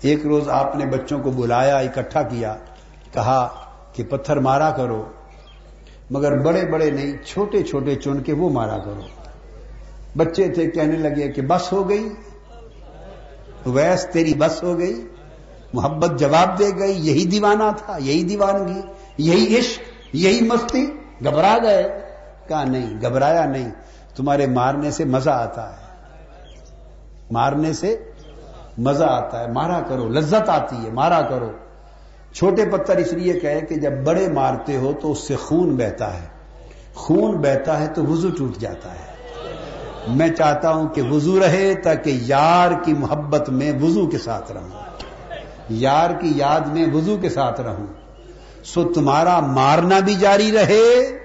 ایک روز آپ نے بچوں کو بلایا، اکٹھا کیا، کہا کہ پتھر مارا کرو، مگر بڑے بڑے نہیں، چھوٹے چھوٹے چن کے وہ مارا کرو۔ بچے تھے، کہنے لگے کہ بس ہو گئی۔ ویس، تیری بس ہو گئی۔ محبت جواب دے گئی، یہی دیوانہ تھا، یہی دیوانگی، یہی عشق، یہی مستی۔ گھبرا گئے، کہا نہیں، گھبرایا نہیں۔ تمہارے مارنے سے مزہ آتا ہے۔ مارنے سے مزہ آتا ہے۔ مارا کرو، لذت آتی ہے، مارا کرو۔ چھوٹے پتھر اس لیے کہے کہ جب بڑے مارتے ہو تو اس سے خون بہتا ہے۔ خون بہتا ہے تو وضو ٹوٹ جاتا ہے۔ میں چاہتا ہوں کہ وضو رہے تاکہ یار کی محبت میں وضو کے ساتھ رہوں۔ یار کی یاد میں وضو کے ساتھ رہوں۔ سو تمہارا مارنا بھی جاری رہے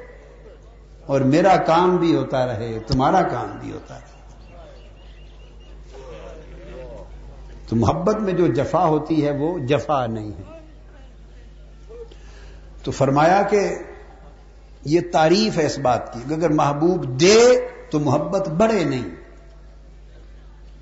اور میرا کام بھی ہوتا رہے، تمہارا کام بھی ہوتا رہے۔ تو محبت میں جو جفا ہوتی ہے، وہ جفا نہیں ہے۔ تو فرمایا کہ یہ تعریف ہے اس بات کی اگر محبوب دے تو محبت بڑھے نہیں۔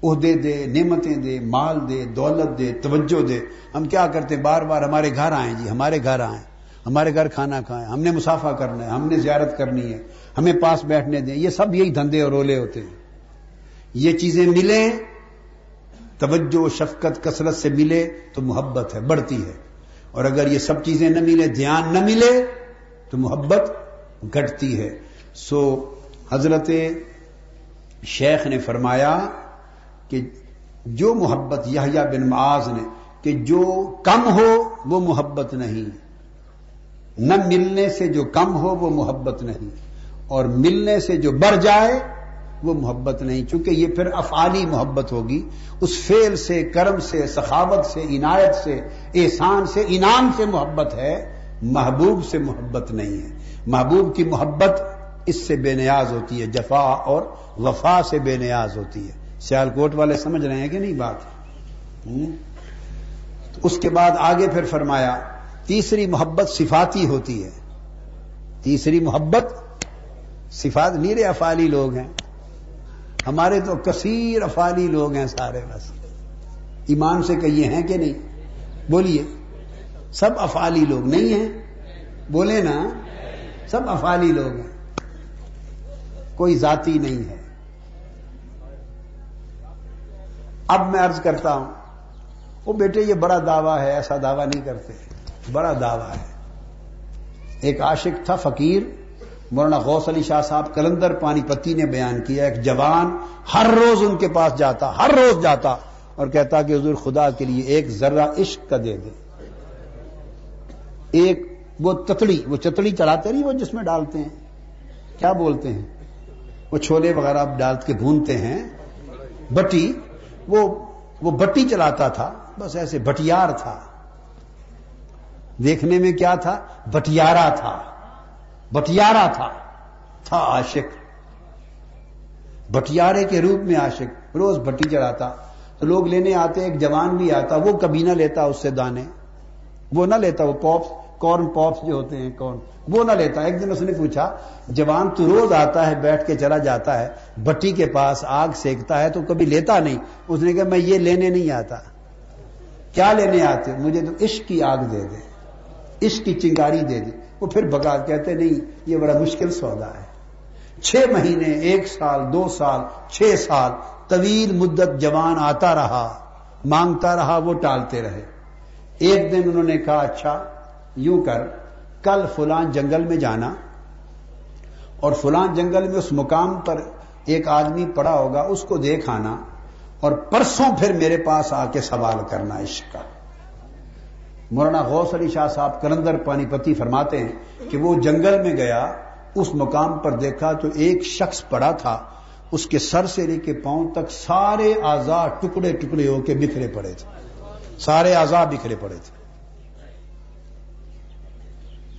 عہدے دے، نعمتیں دے، مال دے، دولت دے، توجہ دے۔ ہم کیا کرتے؟ بار بار ہمارے گھر آئیں جی ہمارے گھر آئیں۔ ہمارے گھر کھانا کھائیں، ہم نے مسافہ کرنا ہے، ہم نے زیارت کرنی ہے، ہمیں پاس بیٹھنے دیں۔ یہ سب یہی دھندے اور رولے ہوتے ہیں۔ یہ چیزیں ملیں، توجہ شفقت، کثرت سے ملے تو محبت ہے، بڑھتی ہے۔ اور اگر یہ سب چیزیں نہ ملے دھیان نہ ملے تو محبت گھٹتی ہے۔ سو حضرت شیخ نے فرمایا کہ جو محبت یحییٰ بن معاذ نے، کہ جو کم ہو وہ محبت نہیں۔ نہ ملنے سے جو کم ہو وہ محبت نہیں اور ملنے سے جو بڑھ جائے وہ محبت نہیں چونکہ یہ پھر افعالی محبت ہوگی اس فیل سے، کرم سے، سخاوت سے، عنایت سے، احسان سے، انعام سے محبت ہے، محبوب سے محبت نہیں ہے۔ محبوب کی محبت اس سے بے نیاز ہوتی ہے، جفا اور وفا سے بے نیاز ہوتی ہے۔ سیال کوٹ والے سمجھ رہے ہیں کہ نہیں بات؟ اس کے بعد آگے پھر فرمایا تیسری محبت صفاتی ہوتی ہے تیسری محبت صفات نیرے افالی لوگ ہیں ہمارے تو کثیر افالی لوگ ہیں سارے بس ایمان سے کہیے ہیں کہ نہیں بولیے سب افالی لوگ نہیں ہیں بولے نا سب افالی لوگ ہیں کوئی ذاتی نہیں ہے اب میں عرض کرتا ہوں وہ بیٹے یہ بڑا دعویٰ ہے، ایسا دعویٰ نہیں کرتے۔ بڑا دعویٰ ہے۔ ایک عاشق تھا فقیر، مولانا غوث علی شاہ صاحب کلندر پانی پتی نے بیان کیا، ایک جوان ہر روز ان کے پاس جاتا، ہر روز جاتا اور کہتا کہ حضور خدا کے لیے ایک ذرہ عشق کا دے دے۔ ایک وہ تتڑی، وہ چتڑی چڑھاتے نہیں، وہ جس میں ڈالتے ہیں۔ کیا بولتے ہیں؟ وہ چھولے وغیرہ ڈال کے بھونتے ہیں۔ بٹی، وہ وہ بٹی چلاتا تھا، بس ایسے بٹیار تھا۔ دیکھنے میں کیا تھا؟ بٹیارا تھا۔ بٹیارا تھا۔ تھا عاشق۔ بٹیارے کے روپ میں عاشق۔ روز بٹی چڑھاتا۔ تو لوگ لینے آتے، ایک جوان بھی آتا، وہ کبھی نہ لیتا اس سے دانے۔ وہ نہ لیتا، وہ پاپس، کارن پاپس جو ہوتے ہیں، کارن۔ وہ نہ لیتا۔ ایک دن اس نے پوچھا، جوان تو روز آتا ہے، بیٹھ کے چلا جاتا ہے، بٹی کے پاس آگ سیکتا ہے تو کبھی لیتا نہیں۔ اس نے کہا، میں یہ لینے نہیں آتا۔ کیا لینے آتے؟ مجھے تو عشق کی آگ دے دے۔ عشق کی چنگاری دے دے وہ پھر بگا کہتے نہیں، یہ بڑا مشکل سودا ہے۔ چھ مہینے، ایک سال، دو سال، چھ سال، طویل مدت جوان آتا رہا، مانگتا رہا، وہ ٹالتے رہے۔ ایک دن انہوں نے کہا اچھا یوں کر، کل فلان جنگل میں جانا۔ اور فلان جنگل میں اس مقام پر ایک آدمی پڑا ہوگا، اس کو دیکھ آنا۔ اور پرسوں پھر میرے پاس آ کے سوال کرنا، عشق کا۔ مولانا غوث علی شاہ صاحب کلندر پانی پتی فرماتے ہیں کہ وہ جنگل میں گیا، اس مقام پر دیکھا تو ایک شخص پڑا تھا، اس کے سر سے لے کے پاؤں تک سارے آزاد ٹکڑے ٹکڑے ہو کے بکھرے پڑے تھے۔ سارے آزاد بکھرے پڑے تھے۔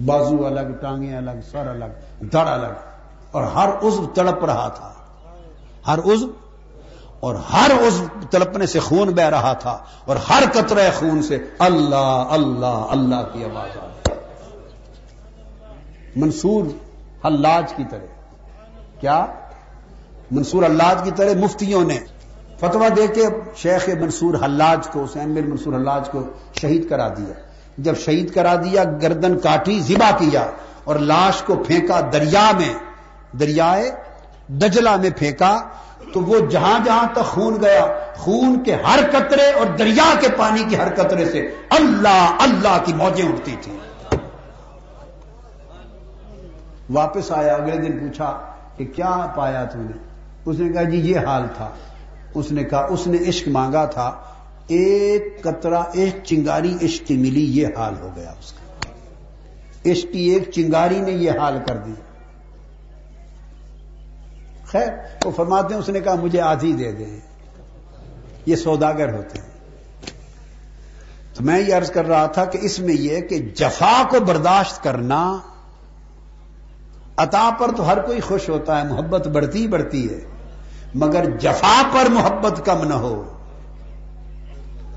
بازو الگ، ٹانگیں الگ، سر الگ، دڑ الگ، اور ہر عزو تڑپ رہا تھا۔ ہر عزو اور ہر عزو تڑپنے سے خون بہ رہا تھا اور ہر قطرہ خون سے اللہ اللہ اللہ کی آواز آ منصور حلاج کی طرح۔ کیا؟ منصور حلاج کی طرح مفتیوں نے فتوا دے کے شیخ منصور حلاج کو، حسین بن منصور حلاج کو شہید کرا دیا۔ جب شہید کرا دیا، گردن کاٹی ذبا کیا اور لاش کو پھینکا دریا میں، دریائے دجلا میں پھینکا تو وہ جہاں جہاں تک خون گیا، خون کے ہر قطرے اور دریا کے پانی کے ہر قطرے سے اللہ اللہ کی موجیں اٹھتی تھیں۔ واپس آیا، اگلے دن پوچھا کہ کیا پایا تم نے؟ اس نے کہا جی یہ حال تھا۔ اس نے کہا، اس نے عشق مانگا تھا۔ ایک قطرہ، ایک چنگاری عشق کی ملی، یہ حال ہو گیا اس کا۔ عشق کی ایک چنگاری نے یہ حال کر دیا۔ خیر، وہ فرماتے ہیں، اس نے کہا، مجھے آدھی دے دیں۔ یہ سوداگر ہوتے ہیں۔ تو میں یہ عرض کر رہا تھا کہ اس میں یہ کہ جفا کو برداشت کرنا، عطا پر تو ہر کوئی خوش ہوتا ہے، محبت بڑھتی بڑھتی ہے، مگر جفا پر محبت کم نہ ہو۔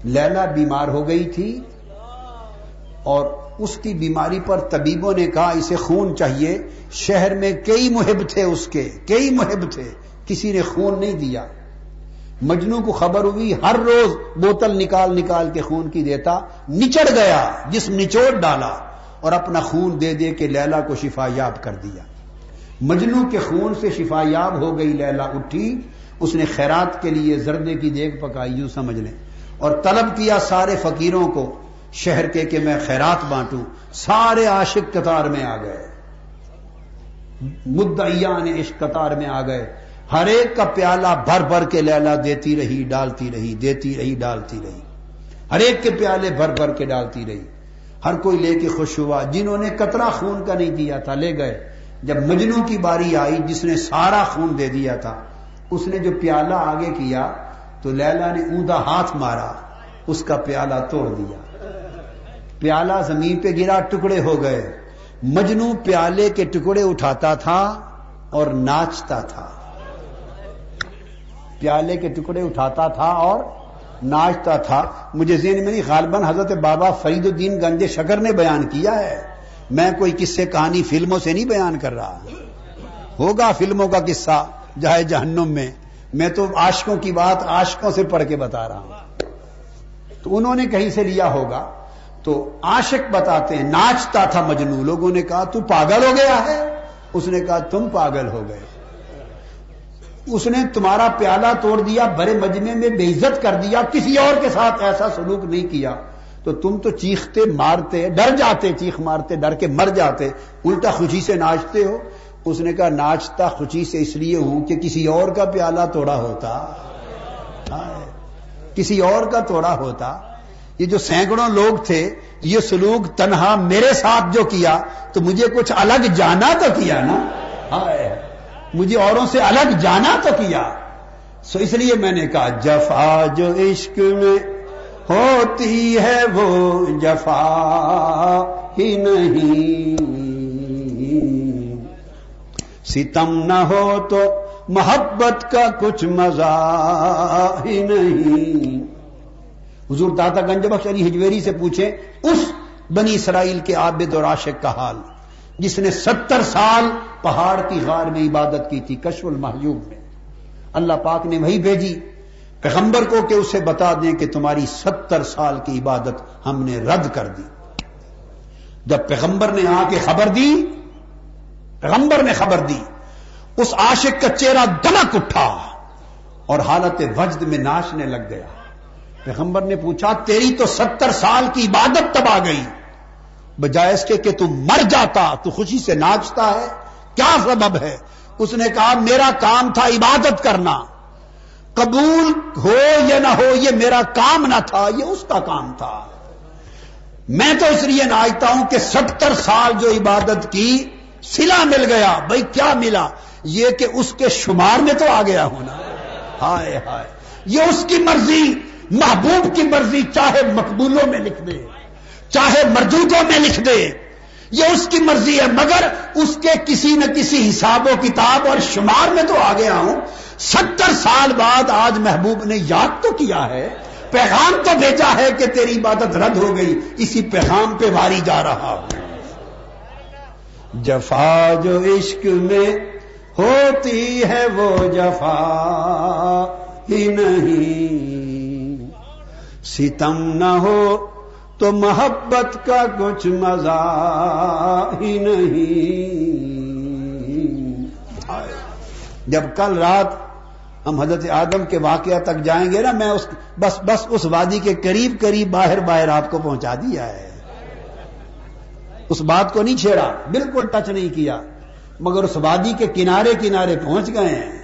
لیلا بیمار ہو گئی تھی اور اس کی بیماری پر طبیبوں نے کہا اسے خون چاہیے۔ شہر میں کئی محب تھے اس کے، کئی محب تھے، کسی نے خون نہیں دیا۔ مجنو کو خبر ہوئی، ہر روز بوتل نکال نکال کے خون کی دیتا، نچڑ گیا جس نچوڑ ڈالا اور اپنا خون دے دے کے لیلا کو شفا یاب کر دیا۔ مجنو کے خون سے شفا یاب ہو گئی، لیلا اٹھی۔ اس نے خیرات کے لیے زردے کی دیکھ پکائی، یوں سمجھ لیں۔ اور طلب کیا سارے فقیروں کو شہر کے کہ میں خیرات بانٹوں، سارے عاشق قطار میں آ گئے۔ مدعیان عشق قطار میں آ گئے۔ ہر ایک کا پیالہ بھر بھر کے لیلا دیتی رہی، ڈالتی رہی، دیتی رہی، ڈالتی رہی۔ ہر ایک کے پیالے بھر بھر کے ڈالتی رہی۔ ہر کوئی لے کے خوش ہوا۔ جنہوں نے قطرہ خون کا نہیں دیا تھا، لے گئے۔ جب مجنو کی باری آئی، جس نے سارا خون دے دیا تھا، اس نے جو پیالہ آگے کیا، تو لیلا نے اوندا ہاتھ مارا، اس کا پیالہ توڑ دیا۔ پیالہ زمین پہ گرا، ٹکڑے ہو گئے۔ مجنو پیالے کے ٹکڑے اٹھاتا تھا اور ناچتا تھا۔ پیالے کے ٹکڑے اٹھاتا تھا اور ناچتا تھا۔ مجھے ذہن میں نہیں، غالباً حضرت بابا فرید الدین گنج شکر نے بیان کیا ہے۔ میں کوئی قصے، کہانی فلموں سے نہیں بیان کر رہا۔ ہوگا فلموں کا قصہ جہے جہنم میں۔ میں تو عاشقوں کی بات عاشقوں سے پڑھ کے بتا رہا ہوں۔ تو انہوں نے کہیں سے لیا ہوگا؟ تو عاشق بتاتے ہیں، ناچتا تھا مجنو لوگوں نے کہا، تو پاگل ہو گیا ہے؟ اس نے کہا، تم پاگل ہو گئے۔ اس نے تمہارا پیالہ توڑ دیا، بڑے مجمے میں بے عزت کر دیا، کسی اور کے ساتھ ایسا سلوک نہیں کیا۔ تو تم تو چیختے مارتے، ڈر جاتے، چیخ مارتے، ڈر کے مر جاتے، الٹا خوشی سے ناچتے ہو۔ اس نے کہا، ناچتا خوشی سے اس لیے ہوں کہ کسی اور کا پیالہ توڑا ہوتا۔ کسی اور کا توڑا ہوتا۔ یہ جو سینکڑوں لوگ تھے، یہ سلوک تنہا میرے ساتھ جو کیا، تو مجھے کچھ الگ جانا تو کیا نا؟ مجھے اوروں سے الگ جانا تو کیا؟ سو اس لیے میں نے کہا، جفا جو عشق میں ہوتی ہے وہ جفا ہی نہیں۔ ستم نہ ہو تو محبت کا کچھ مزہ ہی نہیں۔ حضور داتا گنج بخش علی ہجویری سے پوچھیں اس بنی اسرائیل کے عابد اور عاشق کا حال۔ جس نے ستر سال پہاڑ کی غار میں عبادت کی تھی، کشف المحجوب میں۔ اللہ پاک نے وہی بھیجی۔ پیغمبر کو کہ اسے بتا دیں کہ تمہاری ستر سال کی عبادت ہم نے رد کر دی۔ جب پیغمبر نے آ کے خبر دی، پیغمبر نے خبر دی، اس عاشق کا چہرہ دمک اٹھا اور حالت وجد میں ناچنے لگ گیا۔ پیغمبر نے پوچھا، تیری تو ستر سال کی عبادت تباہ گئی۔ بجائے اس کے کہ تم مر جاتا، تو خوشی سے ناچتا ہے۔ کیا سبب ہے؟ اس نے کہا، میرا کام تھا عبادت کرنا۔ قبول ہو یا نہ ہو، یہ میرا کام نہ تھا، یہ اس کا کام تھا۔ میں تو اس لیے ناچتا ہوں کہ ستر سال جو عبادت کی، سلا مل گیا۔ بھائی کیا ملا؟ یہ کہ اس کے شمار میں تو آ گیا ہونا۔ ہائے ہائے۔ یہ اس کی مرضی۔ محبوب کی مرضی چاہے مقبولوں میں لکھ دے، چاہے مردودوں میں لکھ دے۔ یہ اس کی مرضی ہے، مگر اس کے کسی نہ کسی حساب و کتاب اور شمار میں تو آ گیا ہوں ستر سال بعد آج محبوب نے یاد تو کیا ہے، پیغام تو بھیجا ہے کہ تیری عبادت رد ہو گئی، اسی پیغام پہ واری جا رہا ہوں۔ جفا جو عشق میں ہوتی ہے وہ جفا ہی نہیں۔ ستم نہ ہو تو محبت کا کچھ مزہ ہی نہیں۔ جب کل رات ہم حضرت آدم کے واقعہ تک جائیں گے نا، میں اس، بس بس اس وادی کے قریب قریب باہر باہر آپ کو پہنچا دیا ہے۔ اس بات کو نہیں چھیڑا، بالکل ٹچ نہیں کیا، مگر اس وادی کے کنارے کنارے پہنچ گئے۔ ہیں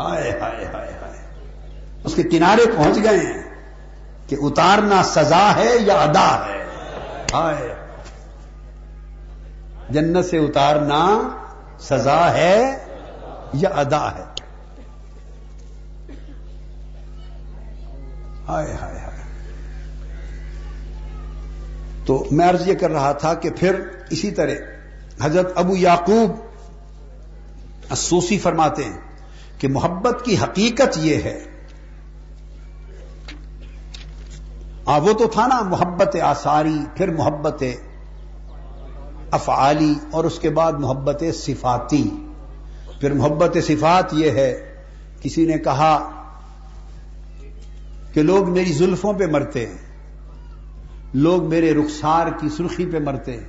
ہائے ہائے ہائے ہائے اس کے کنارے پہنچ گئے۔ ہیں کہ اتارنا سزا ہے یا ادا ہے؟ ہائے۔ جنت سے اتارنا سزا ہے یا ادا ہے؟ ہائے ہائے ہائے۔ تو میں عرض یہ کر رہا تھا کہ پھر اسی طرح حضرت ابو یعقوب اسوسی فرماتے ہیں کہ محبت کی حقیقت یہ ہے ہاں، وہ تو تھا نا، محبت آثاری، پھر محبت افعالی، اور اس کے بعد محبت صفاتی۔ پھر محبت صفات یہ ہے، کسی نے کہا کہ لوگ میری زلفوں پہ مرتے ہیں، لوگ میرے رخسار کی سرخی پہ مرتے ہیں،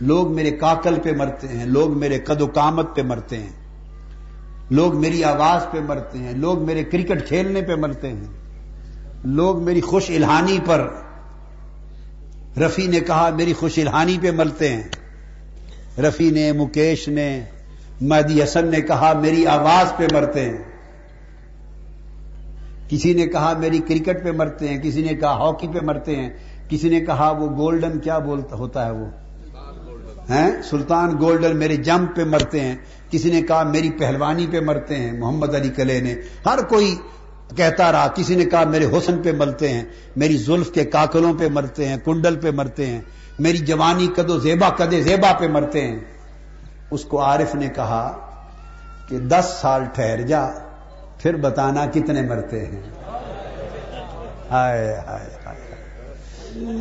لوگ میرے کاکل پہ مرتے ہیں، لوگ میرے قد و کامت پہ مرتے ہیں، لوگ میری آواز پہ مرتے ہیں، لوگ میرے کرکٹ کھیلنے پہ مرتے ہیں۔ لوگ میری خوش الہانی پر رفی نے کہا میری خوش الہانی پہ مرتے ہیں۔ رفی نے، مکیش نے، مہدی حسن نے کہا میری آواز پہ مرتے ہیں۔ کسی نے کہا میری کرکٹ پہ مرتے ہیں، کسی نے کہا ہاکی پہ مرتے ہیں، کسی نے کہا وہ گولڈن کیا بولتا، ہوتا ہے وہ؟ سلطان گولڈن میرے جمپ پہ مرتے ہیں، کسی نے کہا میری پہلوانی پہ مرتے ہیں، محمد علی کلے نے۔ ہر کوئی کہتا رہا، کسی نے کہا میرے حسن پہ مرتے ہیں، میری زلف کے کاکلوں پہ مرتے ہیں، کنڈل پہ مرتے ہیں، میری جوانی کدو زیبا کدے زیبا پہ مرتے ہیں۔ اس کو عارف نے کہا کہ دس سال ٹھہر جا، پھر بتانا کتنے مرتے ہیں۔ ہائے ہائے ہائے۔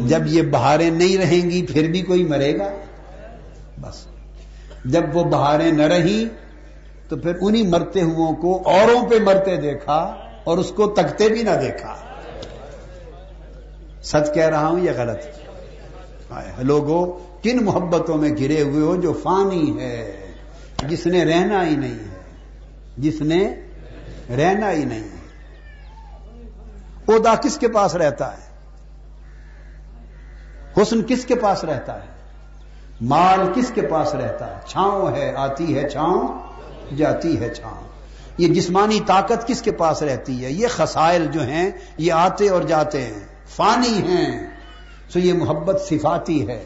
جب یہ بہاریں نہیں رہیں گی، پھر بھی کوئی مرے گا؟ بس۔ جب وہ بہاریں نہ رہی تو پھر انہی مرتے ہوں کو اوروں پہ مرتے دیکھا۔ اور اس کو تکتے بھی نہ دیکھا۔ سچ کہہ رہا ہوں یا غلط۔ لوگوں، کن محبتوں میں گرے ہوئے ہو جو فانی ہے؟ جس نے رہنا ہی نہیں ہے۔ جس نے رہنا ہی نہیں ہے۔ ادا کس کے پاس رہتا ہے؟ حسن کس کے پاس رہتا ہے؟ مال کس کے پاس رہتا ہے؟ چھاؤں ہے، آتی ہے، چھاؤں، جاتی ہے، چھاؤں۔ یہ جسمانی طاقت کس کے پاس رہتی ہے؟ یہ خسائل جو ہیں، یہ آتے اور جاتے ہیں، فانی ہیں۔ سو یہ محبت صفاتی ہے۔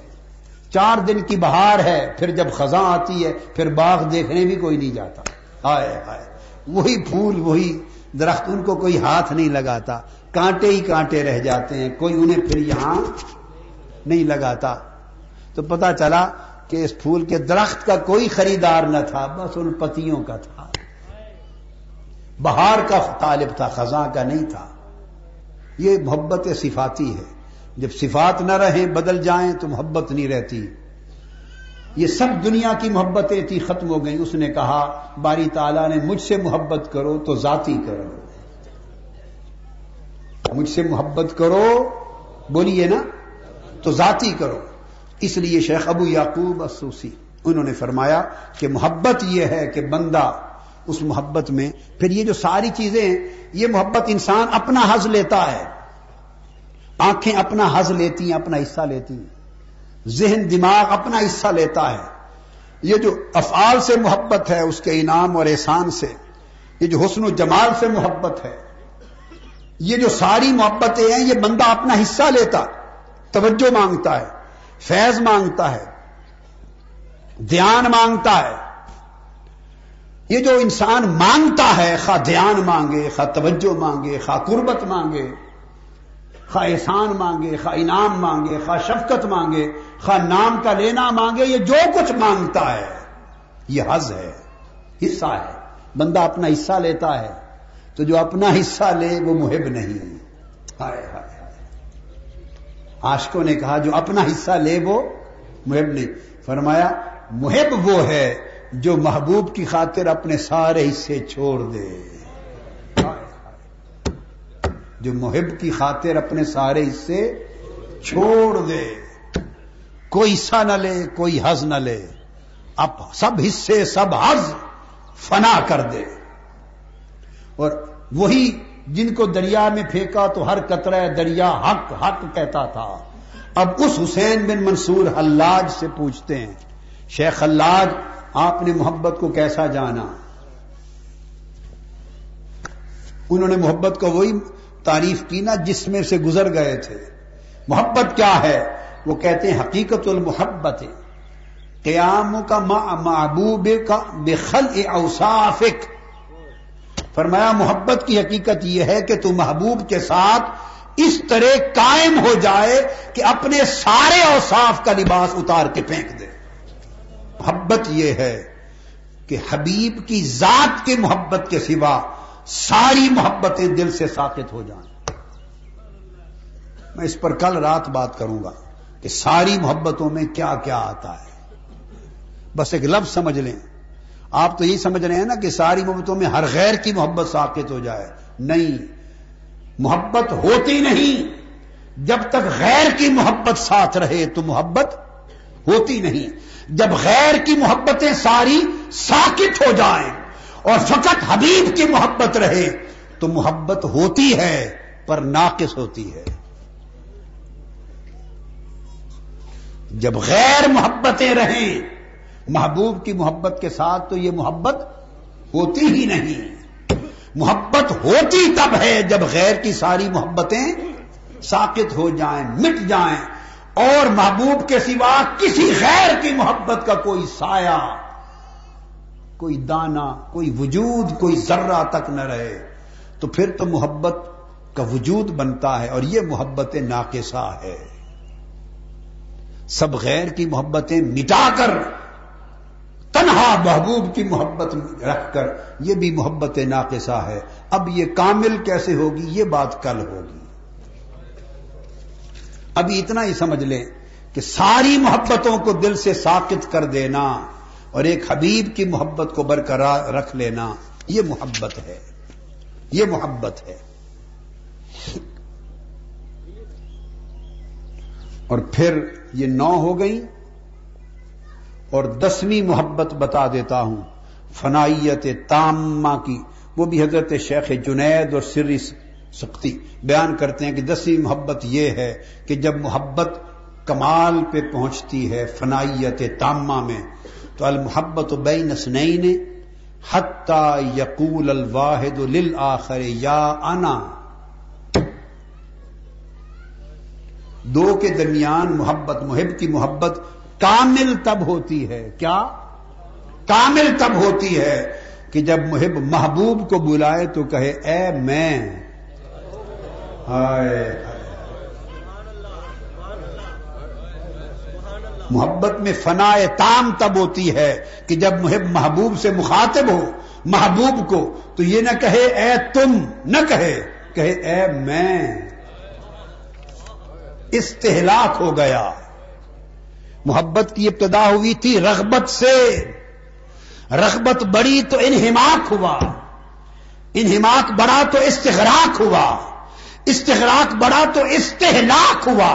چار دن کی بہار ہے، پھر جب خزاں آتی ہے، پھر باغ دیکھنے بھی کوئی نہیں جاتا۔ ہائے ہائے۔ وہی پھول، وہی درخت، ان کو کوئی ہاتھ نہیں لگاتا۔ کانٹے ہی کانٹے رہ جاتے ہیں، کوئی انہیں پھر یہاں نہیں لگاتا۔ تو پتا چلا کہ اس پھول کے درخت کا کوئی خریدار نہ تھا، بس ان پتیوں کا تھا۔ بہار کا طالب تھا، خزاں کا نہیں تھا۔ یہ محبت صفاتی ہے۔ جب صفات نہ رہیں، بدل جائیں تو محبت نہیں رہتی۔ یہ سب دنیا کی محبتیں تھی، ختم ہو گئیں۔ اس نے کہا، باری تعالیٰ نے مجھ سے محبت کرو تو ذاتی کرو۔ مجھ سے محبت کرو، بولیے نا، تو ذاتی کرو۔ اس لیے شیخ ابو یعقوب اسوسی انہوں نے فرمایا کہ محبت یہ ہے کہ بندہ اس محبت میں۔ پھر یہ جو ساری چیزیں ہیں، یہ محبت انسان اپنا حض لیتا ہے۔ آنکھیں اپنا حز لیتی ہیں، اپنا حصہ لیتی ہیں۔ ذہن، دماغ اپنا حصہ لیتا ہے۔ یہ جو افعال سے محبت ہے، اس کے انعام اور احسان سے۔ یہ جو حسن و جمال سے محبت ہے۔ یہ جو ساری محبتیں ہیں، یہ بندہ اپنا حصہ لیتا، توجہ مانگتا ہے، فیض مانگتا ہے، دھیان مانگتا ہے۔ یہ جو انسان مانگتا ہے، خواہ دھیان مانگے، خواہ توجہ مانگے، خواہ قربت مانگے، خواہ احسان مانگے، خواہ انعام مانگے، خواہ شفقت مانگے، خواہ نام کا لینا مانگے، یہ جو کچھ مانگتا ہے، یہ حز ہے، حصہ ہے۔ بندہ اپنا حصہ لیتا ہے، تو جو اپنا حصہ لے، وہ محب نہیں۔ ہائے ہائے آشکوں نے کہا، جو اپنا حصہ لے، وہ محب نہیں۔ فرمایا، محب وہ ہے جو محبوب کی خاطر اپنے سارے حصے چھوڑ دے۔ جو محب کی خاطر اپنے سارے حصے چھوڑ دے۔ کوئی حصہ نہ لے، کوئی حز نہ لے۔ اب سب حصے، سب حز فنا کر دے۔ اور وہی جن کو دریا میں پھینکا تو ہر قطرہ دریا حق حق کہتا تھا۔ اب اس حسین بن منصور حلاج سے پوچھتے ہیں۔ شیخ حلاج آپ نے محبت کو کیسا جانا؟ انہوں نے محبت کو وہی تعریف کی نا جس میں سے گزر گئے تھے۔ محبت کیا ہے؟ وہ کہتے ہیں حقیقت المحبت۔ قیام کا محبوب کا بخل اوسافک فرمایا، محبت کی حقیقت یہ ہے کہ تو محبوب کے ساتھ اس طرح قائم ہو جائے کہ اپنے سارے اوصاف کا لباس اتار کے پھینک دے۔ محبت یہ ہے کہ حبیب کی ذات کے محبت کے سوا ساری محبتیں دل سے ساقت ہو جائیں۔ میں اس پر کل رات بات کروں گا کہ ساری محبتوں میں کیا کیا آتا ہے۔ بس ایک لفظ سمجھ لیں۔ آپ تو یہی سمجھ رہے ہیں نا کہ ساری محبتوں میں ہر غیر کی محبت ساقت ہو جائے۔ نہیں، محبت ہوتی نہیں۔ جب تک غیر کی محبت ساتھ رہے تو محبت ہوتی نہیں۔ جب غیر کی محبتیں ساری ساکت ہو جائیں اور فقط حبیب کی محبت رہے، تو محبت ہوتی ہے پر ناقص ہوتی ہے۔ جب غیر محبتیں رہیں، محبوب کی محبت کے ساتھ تو یہ محبت ہوتی ہی نہیں۔ محبت ہوتی تب ہے جب غیر کی ساری محبتیں ساکت ہو جائیں، مٹ جائیں۔ اور محبوب کے سوا کسی غیر کی محبت کا کوئی سایہ، کوئی دانا، کوئی وجود، کوئی ذرہ تک نہ رہے۔ تو پھر تو محبت کا وجود بنتا ہے اور یہ محبت ناقصہ ہے۔ سب غیر کی محبتیں مٹا کر، تنہا محبوب کی محبت رکھ کر، یہ بھی محبت ناقصہ ہے۔ اب یہ کامل کیسے ہوگی؟ یہ بات کل ہوگی۔ ابھی اتنا ہی سمجھ لیں کہ ساری محبتوں کو دل سے ساکت کر دینا اور ایک حبیب کی محبت کو برقرار رکھ لینا، یہ محبت ہے۔ یہ محبت ہے۔ اور پھر یہ نو ہو گئی اور دسویں محبت بتا دیتا ہوں، فنائیت تامہ کی۔ وہ بھی حضرت شیخ جنید اور سری سختی بیان کرتے ہیں کہ دسویں محبت یہ ہے کہ جب محبت کمال پہ پہنچتی ہے، فنائیت تامہ میں، تو المحبت بین نسنین حتی یقول الواحد للآخر، یا انا. دو کے درمیان محبت، محب کی محبت کامل تب ہوتی ہے. کیا؟ کامل تب ہوتی ہے کہ جب محب محبوب کو بلائے تو کہے، اے میں محبت میں فنا تام تب ہوتی ہے کہ جب محب محبوب سے مخاطب ہو، محبوب کو، تو یہ نہ کہے اے تم، نہ کہے کہے اے میں۔ استحلاک ہو گیا۔ محبت کی ابتدا ہوئی تھی رغبت سے۔ رغبت بڑی تو انہماک ہوا۔ انہماک بڑا تو استغراق ہوا۔ استغراق بڑا تو استحلاک ہوا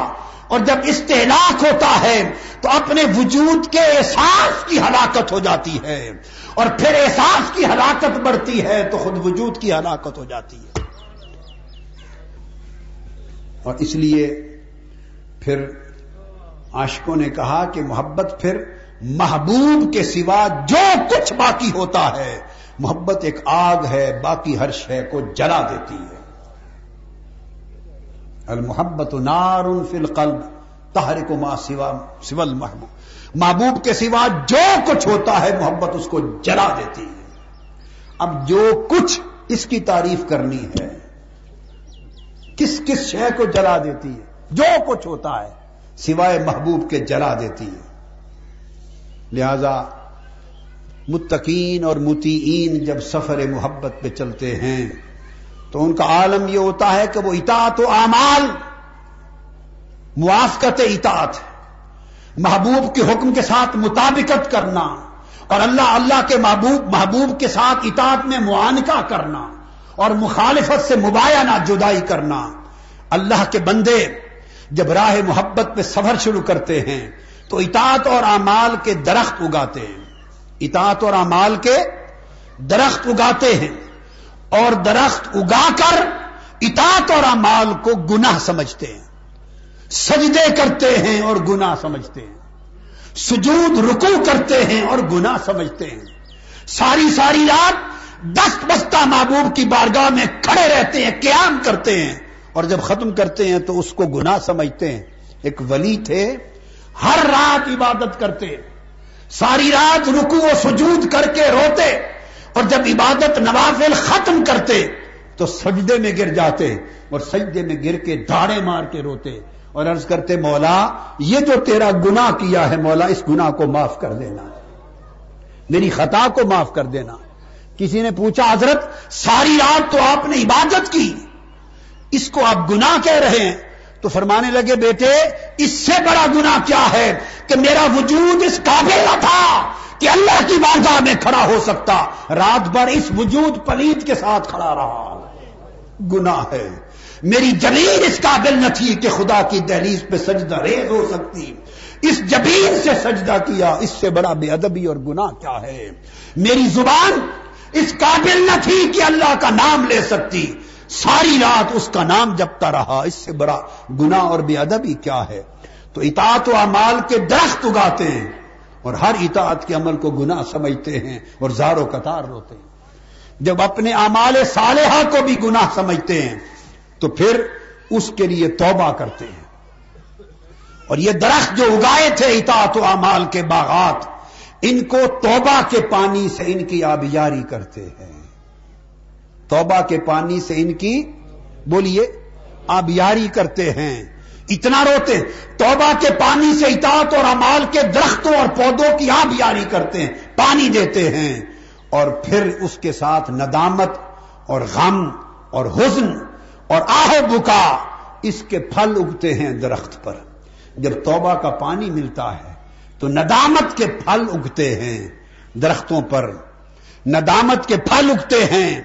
اور جب استحلاک ہوتا ہے تو اپنے وجود کے احساس کی ہلاکت ہو جاتی ہے اور پھر احساس کی ہلاکت بڑھتی ہے تو خود وجود کی ہلاکت ہو جاتی ہے اور اس لیے پھر عاشقوں نے کہا کہ محبت پھر محبوب کے سوا جو کچھ باقی ہوتا ہے محبت ایک آگ ہے باقی ہر شے کو جلا دیتی ہے المحبت نار فی القلب تہر کو ماں سوا سول محبوب محبوب کے سوا جو کچھ ہوتا ہے، محبت اس کو جلا دیتی ہے۔ اب جو کچھ اس کی تعریف کرنی ہے، کس کس شے کو جلا دیتی ہے؟ جو کچھ ہوتا ہے، سوائے محبوب کے جلا دیتی ہے۔ لہذا متقین اور متعین جب سفر محبت پہ چلتے ہیں تو ان کا عالم یہ ہوتا ہے کہ وہ اطاعت و اعمال، موافقت اطاعت محبوب کے حکم کے ساتھ مطابقت کرنا اور اللہ اللہ کے محبوب محبوب کے ساتھ اطاعت میں معانقہ کرنا اور مخالفت سے مباینہ جدائی کرنا۔ اللہ کے بندے جب راہ محبت پہ سفر شروع کرتے ہیں تو اطاعت اور امال کے درخت اگاتے ہیں۔ اطاعت اور امال کے درخت اگاتے ہیں۔ اور درخت اگا کر اطاعت اور امال کو گناہ سمجھتے ہیں۔ سجدے کرتے ہیں اور گناہ سمجھتے ہیں۔ سجود رکو کرتے ہیں اور گناہ سمجھتے ہیں۔ ساری ساری رات دست بستہ محبوب کی بارگاہ میں کھڑے رہتے ہیں، قیام کرتے ہیں۔ اور جب ختم کرتے ہیں تو اس کو گناہ سمجھتے ہیں۔ ایک ولی تھے، ہر رات عبادت کرتے۔ ساری رات رکو و سجود کر کے روتے۔ اور جب عبادت نوافل ختم کرتے تو سجدے میں گر جاتے اور سجدے میں گر کے داڑے مار کے روتے اور عرض کرتے، مولا، یہ جو تیرا گنا کیا ہے، مولا، اس گنا کو معاف کر دینا۔ میری خطا کو معاف کر دینا۔ کسی نے پوچھا، حضرت، ساری رات تو آپ نے عبادت کی، اس کو آپ گنا کہہ رہے ہیں؟ تو فرمانے لگے، بیٹے، اس سے بڑا گنا کیا ہے کہ میرا وجود اس قابل نہ تھا کہ اللہ کی بارگاہ میں کھڑا ہو سکتا، رات بھر اس وجود پلیت کے ساتھ کھڑا رہا۔ گنا ہے۔ میری جبین اس قابل نہ تھی کہ خدا کی دہلیز پہ سجدہ ریز ہو سکتی۔ اس جبین سے سجدہ کیا، اس سے بڑا بے ادبی اور گناہ کیا ہے؟ میری زبان اس قابل نہ تھی کہ اللہ کا نام لے سکتی۔ ساری رات اس کا نام جپتا رہا، اس سے بڑا گنا اور بے ادبی کیا ہے؟ تو اطاعت و امال کے درخت اگاتے ہیں۔ اور ہر اطاعت کے عمل کو گنا سمجھتے ہیں اور زاروں قطار روتے ہیں۔ جب اپنے امال صالحہ کو بھی گناہ سمجھتے ہیں، تو پھر اس کے لیے توبہ کرتے ہیں۔ اور یہ درخت جو اگائے تھے اطاعت و امال کے باغات، ان کو توبہ کے پانی سے ان کی آبیاری کرتے ہیں۔ توبہ کے پانی سے ان کی، بولیے آبیاری کرتے ہیں۔ اتنا روتے توبہ کے پانی سے اطاعت اور امال کے درختوں اور پودوں کی آبیاری کرتے ہیں، پانی دیتے ہیں۔ اور پھر اس کے ساتھ ندامت اور غم اور حزن اور آہ بکا اس کے پھل اگتے ہیں درخت پر۔ جب توبہ کا پانی ملتا ہے تو ندامت کے پھل اگتے ہیں درختوں پر۔ ندامت کے پھل اگتے ہیں۔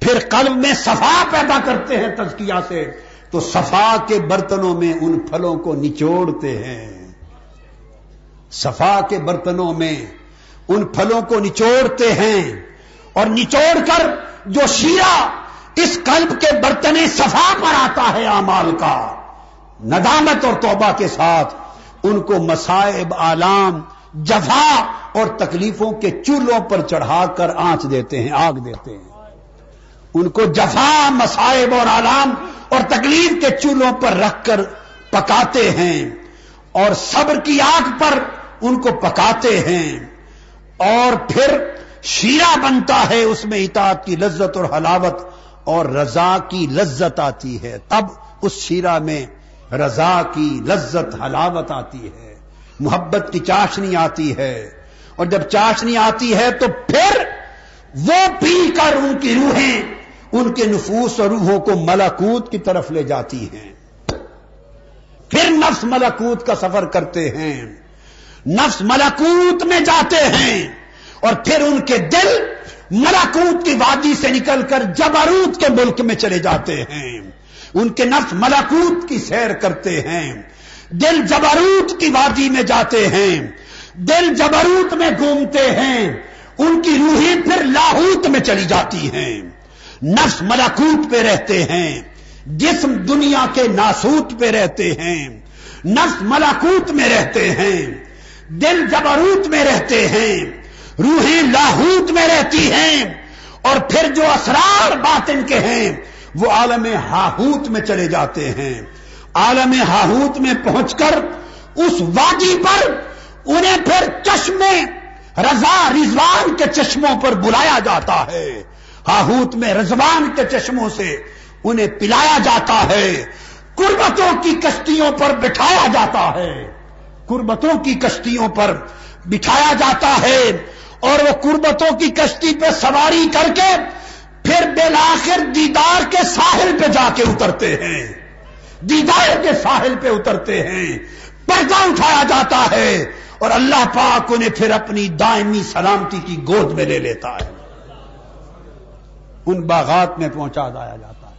پھر قلب میں صفا پیدا کرتے ہیں تزکیہ سے۔ تو صفا کے برتنوں میں ان پھلوں کو نچوڑتے ہیں۔ صفا کے برتنوں میں ان پھلوں کو نچوڑتے ہیں اور نچوڑ کر جو شیرا اس قلب کے برتن صفا پر آتا ہے امال کا، ندامت اور توبہ کے ساتھ ان کو مسائب آلام، جفا اور تکلیفوں کے چولہوں پر چڑھا کر آنچ دیتے ہیں، آگ دیتے ہیں۔ ان کو جفا مسائب اور آلام اور تکلیف کے چولہوں پر رکھ کر پکاتے ہیں اور صبر کی آگ پر ان کو پکاتے ہیں اور پھر شیرہ بنتا ہے اس میں اطاعت کی لذت اور حلاوت اور رضا کی لذت آتی ہے۔ تب اس شیرہ میں رضا کی لذت، حلاوت آتی ہے۔ محبت کی چاشنی آتی ہے۔ اور جب چاشنی آتی ہے تو پھر وہ پی کر ان کی روحیں ان کے نفوس اور روحوں کو ملاکوت کی طرف لے جاتی ہیں۔ پھر نفس ملاکوت کا سفر کرتے ہیں۔ نفس ملاکوت میں جاتے ہیں۔ اور پھر ان کے دل ملاکوت کی وادی سے نکل کر جبروت کے ملک میں چلے جاتے ہیں۔ ان کے نفس ملاکوت کی سیر کرتے ہیں۔ دل جبروت کی وادی میں جاتے ہیں۔ دل جبروت میں گھومتے ہیں۔ ان کی روحی پھر لاہوت میں چلی جاتی ہیں۔ نفس ملاکوت پہ رہتے ہیں، جسم دنیا کے ناسوت پہ رہتے ہیں، نفس ملاکوت میں رہتے ہیں، دل جبروت میں رہتے ہیں، روحیں لاہوت میں رہتی ہیں، اور پھر جو اسرار باطن کے ہیں، وہ عالم ہاہوت میں چلے جاتے ہیں۔ عالم ہاہوت میں پہنچ کر اس وادی پر انہیں پھر چشمے رضا رضوان کے چشموں پر بلایا جاتا ہے۔ ہاہوت میں رضوان کے چشموں سے انہیں پلایا جاتا ہے۔ قربتوں کی کشتیوں پر بٹھایا جاتا ہے۔ قربتوں کی کشتیوں پر بٹھایا جاتا ہے اور وہ قربتوں کی کشتی پہ سواری کر کے پھر بلاخر دیدار کے ساحل پہ جا کے اترتے ہیں۔ دیدار کے ساحل پہ اترتے ہیں۔ پردہ اٹھایا جاتا ہے اور اللہ پاک انہیں پھر اپنی دائمی سلامتی کی گود میں لے لیتا ہے۔ ان باغات میں پہنچا دایا جاتا ہے۔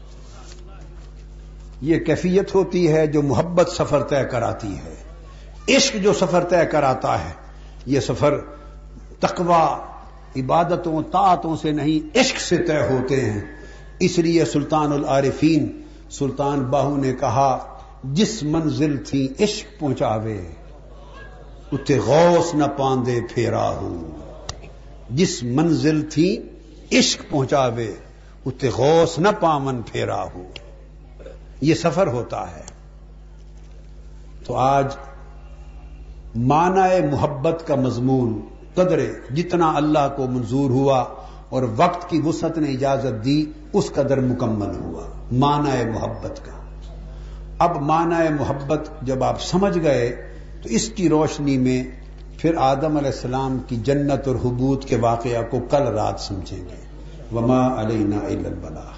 یہ کیفیت ہوتی ہے جو محبت سفر طے کراتی ہے۔ عشق جو سفر طے کراتا ہے، یہ سفر تقوا عبادتوں، طاعتوں سے نہیں، عشق سے طے ہوتے ہیں۔ اس لیے سلطان العارفین، سلطان باہو نے کہا، جس منزل تھی عشق پہنچاوے اتنے غوث نہ پاندے پھیرا ہوں۔ جس منزل تھی عشق پہنچاوے اتنے غوث نہ پامن پھیرا ہو۔ یہ سفر ہوتا ہے۔ تو آج مانا محبت کا مضمون قدرے جتنا اللہ کو منظور ہوا اور وقت کی وسعت نے اجازت دی، اس قدر مکمل ہوا۔ مانا محبت کا۔ اب مانا محبت جب آپ سمجھ گئے، تو اس کی روشنی میں پھر آدم علیہ السلام کی جنت اور حبوت کے واقعہ کو کل رات سمجھیں گے۔ وما علینا البلاغ.